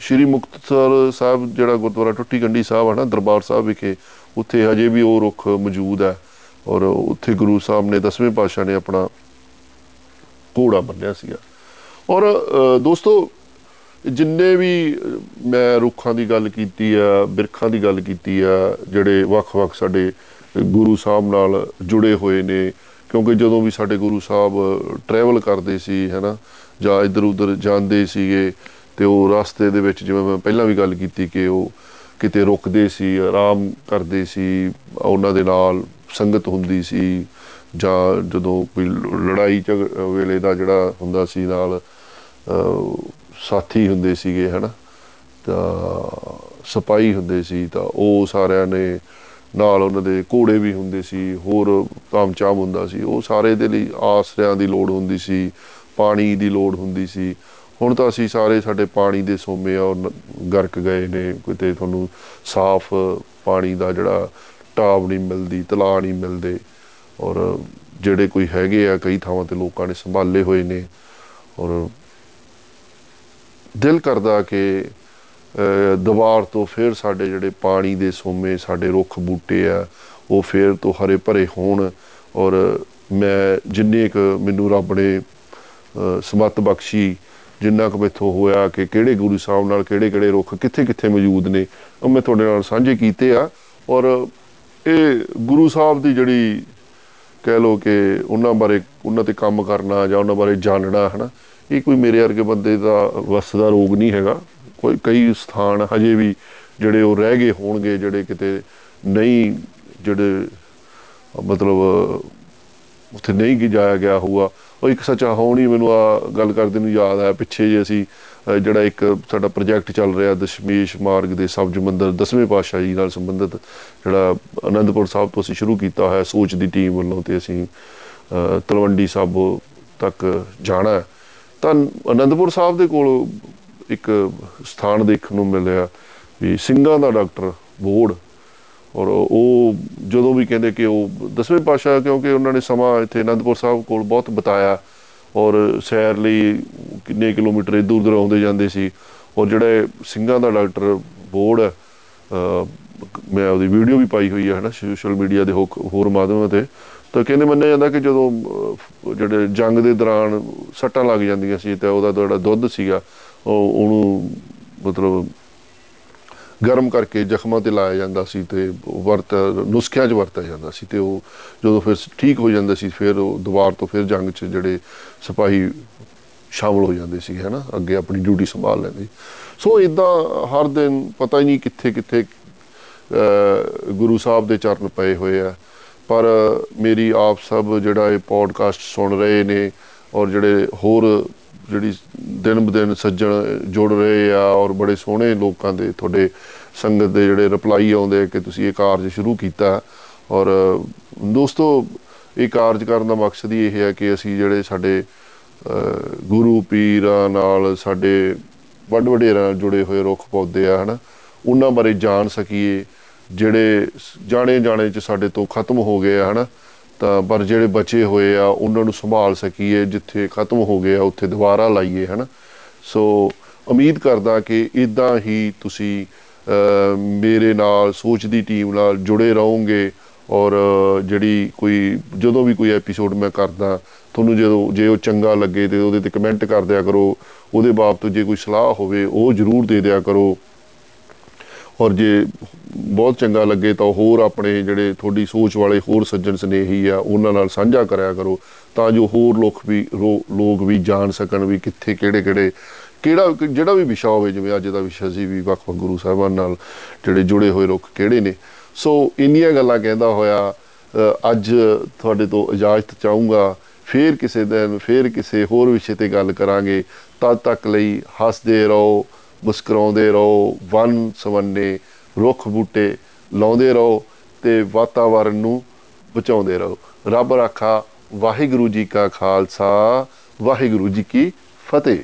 ਸ਼੍ਰੀ ਮੁਕਤਸਰ ਸਾਹਿਬ ਜਿਹੜਾ ਗੁਰਦੁਆਰਾ ਟੁੱਟੀ ਗੰਡੀ ਸਾਹਿਬ ਹੈ ਨਾ, ਦਰਬਾਰ ਸਾਹਿਬ ਵਿਖੇ, ਉੱਥੇ ਹਜੇ ਵੀ ਉਹ ਰੁੱਖ ਮੌਜੂਦ ਹੈ ਔਰ ਉੱਥੇ ਗੁਰੂ ਸਾਹਿਬ ਨੇ ਦਸਵੇਂ ਪਾਤਸ਼ਾਹ ਨੇ ਆਪਣਾ ਘੋੜਾ ਬੰਨਿਆ ਸੀਗਾ। ਔਰ ਦੋਸਤੋ ਜਿੰਨੇ ਵੀ ਮੈਂ ਰੁੱਖਾਂ ਦੀ ਗੱਲ ਕੀਤੀ ਆ, ਬਿਰਖਾਂ ਦੀ ਗੱਲ ਕੀਤੀ ਆ, ਜਿਹੜੇ ਵੱਖ-ਵੱਖ ਸਾਡੇ ਗੁਰੂ ਸਾਹਿਬ ਨਾਲ ਜੁੜੇ ਹੋਏ ਨੇ, ਕਿਉਂਕਿ ਜਦੋਂ ਵੀ ਸਾਡੇ ਗੁਰੂ ਸਾਹਿਬ ਟਰੈਵਲ ਕਰਦੇ ਸੀ, ਹੈਨਾ, ਜਾਂ ਇੱਧਰ ਉੱਧਰ ਜਾਂਦੇ ਸੀਗੇ, ਤੇ ਉਹ ਰਸਤੇ ਦੇ ਵਿੱਚ ਜਿਵੇਂ ਮੈਂ ਪਹਿਲਾਂ ਵੀ ਗੱਲ ਕੀਤੀ ਕਿ ਉਹ ਕਿਤੇ ਰੁਕਦੇ ਸੀ, ਆਰਾਮ ਕਰਦੇ ਸੀ, ਉਹਨਾਂ ਦੇ ਨਾਲ ਸੰਗਤ ਹੁੰਦੀ ਸੀ, ਜਾਂ ਜਦੋਂ ਕੋਈ ਲੜਾਈ ਵੇਲੇ ਦਾ ਜਿਹੜਾ ਹੁੰਦਾ ਸੀ ਨਾਲ ਸਾਥੀ ਹੁੰਦੇ ਸੀਗੇ, ਹਨਾ? ਤਾਂ ਸਪਾਈ ਹੁੰਦੇ ਸੀ, ਤਾਂ ਉਹ ਸਾਰਿਆਂ ਨੇ ਨਾਲ ਉਹਨਾਂ ਦੇ ਘੋੜੇ ਵੀ ਹੁੰਦੇ ਸੀ, ਹੋਰ ਕਾਮਚਾਮ ਹੁੰਦਾ ਸੀ। ਉਹ ਸਾਰੇ ਦੇ ਲਈ ਆਸਰਿਆਂ ਦੀ ਲੋੜ ਹੁੰਦੀ ਸੀ, ਪਾਣੀ ਦੀ ਲੋੜ ਹੁੰਦੀ ਸੀ। ਹੁਣ ਤਾਂ ਅਸੀਂ ਸਾਰੇ ਸਾਡੇ ਪਾਣੀ ਦੇ ਸੋਮੇ ਆ ਗਰਕ ਗਏ ਨੇ। ਕਿਤੇ ਤੁਹਾਨੂੰ ਸਾਫ਼ ਪਾਣੀ ਦਾ ਜਿਹੜਾ ਟਾਬ ਨਹੀਂ ਮਿਲਦੀ ਤਲਾ ਨਹੀਂ ਮਿਲਦੇ। ਔਰ ਜਿਹੜੇ ਕੋਈ ਹੈਗੇ ਆ, ਕਈ ਥਾਵਾਂ ਤੇ ਲੋਕਾਂ ਨੇ ਸੰਭਾਲੇ ਹੋਏ ਨੇ। ਔਰ ਦਿਲ ਕਰਦਾ ਕਿ ਦੁਬਾਰ ਤੋਂ ਫਿਰ ਸਾਡੇ ਜਿਹੜੇ ਪਾਣੀ ਦੇ ਸੋਮੇ, ਸਾਡੇ ਰੁੱਖ ਬੂਟੇ ਆ, ਉਹ ਫਿਰ ਤੋਂ ਹਰੇ ਭਰੇ ਹੋਣ ਔਰ ਮੈਂ ਜਿੰਨੇ ਕ ਮੈਨੂੰ ਰੱਬ ਨੇ ਸਮਤ ਬਖਸ਼ੀ, ਜਿੰਨਾ ਕੁ ਮੈਥੋਂ ਹੋਇਆ ਕਿ ਕਿਹੜੇ ਗੁਰੂ ਸਾਹਿਬ ਨਾਲ ਕਿਹੜੇ ਕਿਹੜੇ ਰੁੱਖ ਕਿੱਥੇ ਕਿੱਥੇ ਮੌਜੂਦ ਨੇ, ਉਹ ਮੈਂ ਤੁਹਾਡੇ ਨਾਲ ਸਾਂਝੇ ਕੀਤੇ ਆ ਔਰ ਇਹ ਗੁਰੂ ਸਾਹਿਬ ਦੀ ਜਿਹੜੀ ਕਹਿ ਲੋ ਕਿ ਉਹਨਾਂ ਬਾਰੇ, ਉਹਨਾਂ ਤੇ ਕੰਮ ਕਰਨਾ ਜਾਂ ਉਹਨਾਂ ਬਾਰੇ ਜਾਣਨਾ, ਹਨਾ ਇਹ ਕੋਈ ਮੇਰੇ ਵਰਗੇ ਬੰਦੇ ਦਾ ਵਸ ਦਾ ਰੋਗ ਨਹੀਂ ਹੈਗਾ। ਕੋਈ, ਕਈ ਸਥਾਨ ਹਜੇ ਵੀ ਜਿਹੜੇ ਉਹ ਰਹਿ ਗਏ ਹੋਣਗੇ, ਜਿਹੜੇ ਕਿਤੇ ਨਹੀਂ, ਜਿਹੜੇ ਮਤਲਬ ਉੱਥੇ ਨਹੀਂ ਕਿ ਜਾਇਆ ਗਿਆ ਹੋਊਗਾ। ਉਹ ਇੱਕ ਸੱਚਾ ਹੋਣੀ ਮੈਨੂੰ ਆ ਗੱਲ ਕਰਦੇ ਨੂੰ ਯਾਦ ਆਇਆ। ਪਿੱਛੇ ਜੇ ਅਸੀਂ ਜਿਹੜਾ ਇੱਕ ਸਾਡਾ ਪ੍ਰੋਜੈਕਟ ਚੱਲ ਰਿਹਾ ਦਸ਼ਮੇਸ਼ ਮਾਰਗ ਦੇ ਸਬਜ ਮੰਦਰ, ਦਸਵੇਂ ਪਾਤਸ਼ਾਹ ਜੀ ਨਾਲ ਸੰਬੰਧਿਤ ਜਿਹੜਾ ਅਨੰਦਪੁਰ ਸਾਹਿਬ ਤੋਂ ਅਸੀਂ ਸ਼ੁਰੂ ਕੀਤਾ ਹੋਇਆ ਸੋਚ ਦੀ ਟੀਮ ਵੱਲੋਂ ਤੇ ਅਸੀਂ ਤਲਵੰਡੀ ਸਾਬੋ ਤੱਕ ਜਾਣਾ ਤਾਂ ਅਨੰਦਪੁਰ ਸਾਹਿਬ ਦੇ ਕੋਲ ਇੱਕ ਸਥਾਨ ਦੇਖਣ ਨੂੰ ਮਿਲਿਆ ਵੀ ਸਿੰਘਾਂ ਦਾ ਡਾਕਟਰ ਬੋਰਡ ਔਰ ਉਹ ਜਦੋਂ ਵੀ ਕਹਿੰਦੇ ਕਿ ਉਹ ਦਸਵੇਂ ਪਾਸ਼ਾ ਕਿਉਂਕਿ ਉਹਨਾਂ ਨੇ ਸਮਾਂ ਇੱਥੇ ਅਨੰਦਪੁਰ ਸਾਹਿਬ ਕੋਲ ਬਹੁਤ ਬਤਾਇਆ। ਔਰ ਸੈਰ ਲਈ ਕਿੰਨੇ ਕਿਲੋਮੀਟਰ ਇਧਰ ਉਧਰ ਆਉਂਦੇ ਜਾਂਦੇ ਸੀ। ਔਰ ਜਿਹੜੇ ਸਿੰਘਾਂ ਦਾ ਡਾਕਟਰ ਬੋਰਡ ਮੈਂ ਉਹਦੀ ਵੀਡੀਓ ਵੀ ਪਾਈ ਹੋਈ ਹੈ, ਹਨਾ, ਸੋਸ਼ਲ ਮੀਡੀਆ ਦੇ ਹੋਰ ਮਾਧਿਅਮਾਂ ਤੇ। ਤਾਂ ਕਹਿੰਦੇ ਮੰਨਿਆ ਜਾਂਦਾ ਕਿ ਜਦੋਂ ਜਿਹੜੇ ਜੰਗ ਦੇ ਦੌਰਾਨ ਸੱਟਾਂ ਲੱਗ ਜਾਂਦੀਆਂ ਸੀ ਤੇ ਉਹਦਾ ਜਿਹੜਾ ਦੁੱਧ ਸੀਗਾ, ਉਹ ਉਹਨੂੰ ਮਤਲਬ ਗਰਮ ਕਰਕੇ ਜ਼ਖਮਾਂ ਤੇ ਲਾਇਆ ਜਾਂਦਾ ਸੀ ਤੇ ਵਰਤ, ਨੁਸਖਿਆਂ 'ਚ ਵਰਤਿਆ ਜਾਂਦਾ ਸੀ ਤੇ ਉਹ ਜਦੋਂ ਫਿਰ ਠੀਕ ਹੋ ਜਾਂਦਾ ਸੀ, ਫਿਰ ਉਹ ਦੁਬਾਰ ਤੋਂ ਫਿਰ ਜੰਗ 'ਚ ਜਿਹੜੇ ਸਿਪਾਹੀ ਸ਼ਾਮਲ ਹੋ ਜਾਂਦੇ ਸੀ ਹੈਨਾ ਅੱਗੇ ਆਪਣੀ ਡਿਊਟੀ ਸੰਭਾਲ ਲੈਂਦੇ। ਸੋ ਇਦਾਂ ਹਰ ਦਿਨ ਪਤਾ ਹੀ ਨਹੀਂ ਕਿੱਥੇ ਕਿੱਥੇ ਗੁਰੂ ਸਾਹਿਬ ਦੇ ਚਰਨ ਪਏ ਹੋਏ ਆ। ਪਰ ਮੇਰੀ ਆਪ ਸਭ ਜਿਹੜਾ ਇਹ ਪੋਡਕਾਸਟ ਸੁਣ ਰਹੇ ਨੇ ਔਰ ਜਿਹੜੇ ਹੋਰ ਜਿਹੜੀ ਦਿਨ ਬਦਿਨ ਸੱਜਣ ਜੁੜ ਰਹੇ ਆ ਔਰ ਬੜੇ ਸੋਹਣੇ ਲੋਕਾਂ ਦੇ ਤੁਹਾਡੇ ਸੰਗਤ ਦੇ ਜਿਹੜੇ ਰਿਪਲਾਈ ਆਉਂਦੇ ਕਿ ਤੁਸੀਂ ਇਹ ਕਾਰਜ ਸ਼ੁਰੂ ਕੀਤਾ ਔਰ ਦੋਸਤੋ, ਇਹ ਕਾਰਜ ਕਰਨ ਦਾ ਮਕਸਦ ਹੀ ਇਹ ਹੈ ਕਿ ਅਸੀਂ ਜਿਹੜੇ ਸਾਡੇ ਗੁਰੂ ਪੀਰਾਂ ਨਾਲ ਸਾਡੇ ਵੱਡ ਵਡੇਰਿਆਂ ਨਾਲ ਜੁੜੇ ਹੋਏ ਰੁੱਖ ਪੌਦੇ ਆ, ਹਨਾ, ਉਹਨਾਂ ਬਾਰੇ ਜਾਣ ਸਕੀਏ। ਜਿਹੜੇ ਸ- ਜਾਣੇ ਜਾਣੇ ਚ ਸਾਡੇ ਤੋਂ ਖਤਮ ਹੋ ਗਏ ਆ ਹਨਾ? ਤਾਂ ਪਰ ਜਿਹੜੇ ਬਚੇ ਹੋਏ ਆ ਉਹਨਾਂ ਨੂੰ ਸੰਭਾਲ ਸਕੀਏ ਜਿੱਥੇ ਖਤਮ ਹੋ ਗਏ ਆ ਉੱਥੇ ਦੁਬਾਰਾ ਲਾਈਏ ਹਨਾ? ਸੋ ਉਮੀਦ ਕਰਦਾ ਕਿ ਇਦਾਂ ਹੀ ਤੁਸੀਂ ਅਹ, ਮੇਰੇ ਨਾਲ ਸੋਚ ਦੀ ਟੀਮ ਨਾਲ ਜੁੜੇ ਰਹੋਗੇ ਔਰ ਅਹ, ਜਿਹੜੀ ਕੋਈ ਜਦੋਂ ਵੀ ਕੋਈ ਐਪੀਸੋਡ ਮੈਂ ਕਰਦਾ ਤੁਹਾਨੂੰ ਜਦੋਂ ਜੇ ਉਹ ਚੰਗਾ ਲੱਗੇ ਤੇ ਉਹਦੇ ਤੇ ਕਮੈਂਟ ਕਰ ਦਿਆ ਕਰੋ ਉਹਦੇ ਬਾਬਤ ਜੇ ਕੋਈ ਸਲਾਹ ਹੋਵੇ ਉਹ ਜਰੂਰ ਦੇ ਦਿਆ ਕਰੋ। ਔਰ ਜੇ ਬਹੁਤ ਚੰਗਾ ਲੱਗੇ ਤਾਂ ਹੋਰ ਆਪਣੇ ਜਿਹੜੇ ਤੁਹਾਡੀ ਸੋਚ ਵਾਲੇ ਹੋਰ ਸੱਜਣ ਸਨੇਹੀ ਆ ਉਹਨਾਂ ਨਾਲ ਸਾਂਝਾ ਕਰਿਆ ਕਰੋ ਤਾਂ ਜੋ ਹੋਰ ਲੋਕ ਵੀ ਰੋ- ਲੋਕ ਵੀ ਜਾਣ ਸਕਣ ਵੀ ਕਿੱਥੇ ਕਿਹੜੇ ਕਿਹੜੇ ਕਿਹੜਾ ਜਿਹੜਾ ਵੀ ਵਿਸ਼ਾ ਹੋਵੇ ਜਿਵੇਂ ਅੱਜ ਦਾ ਵਿਸ਼ਾ ਸੀ ਵੀ ਵੱਖ ਵੱਖ ਗੁਰੂ ਸਾਹਿਬਾਨ ਨਾਲ ਜਿਹੜੇ ਜੁੜੇ ਹੋਏ ਰੁੱਖ ਕਿਹੜੇ ਨੇ। ਸੋ ਇੰਨੀਆਂ ਗੱਲਾਂ ਕਹਿੰਦਾ ਹੋਇਆ ਅ, ਅੱਜ ਤੁਹਾਡੇ ਤੋਂ ਇਜਾਜ਼ਤ ਚਾਹੂੰਗਾ ਫੇਰ ਕਿਸੇ ਦਿਨ ਫੇਰ ਕਿਸੇ ਹੋਰ ਵਿਸ਼ੇ ਤੇ ਗੱਲ ਕਰਾਂਗੇ। ਤਦ ਤੱਕ ਲਈ ਹੱਸਦੇ ਰਹੋ ਮੁਸਕਰਾਉਂਦੇ ਰਹੋ ਵਨ ਸਵੰਨੇ ਰੁੱਖ ਬੂਟੇ ਲਾਉਂਦੇ ਰਹੋ ਤੇ ਵਾਤਾਵਰਨ ਨੂੰ ਬਚਾਉਂਦੇ ਰਹੋ। ਰੱਬ ਰਾਖਾ ਵਾਹਿਗੁਰੂ ਜੀ ਕਾ ਖਾਲਸਾ, ਵਾਹਿਗੁਰੂ ਜੀ ਕੀ ਫਤਿਹ।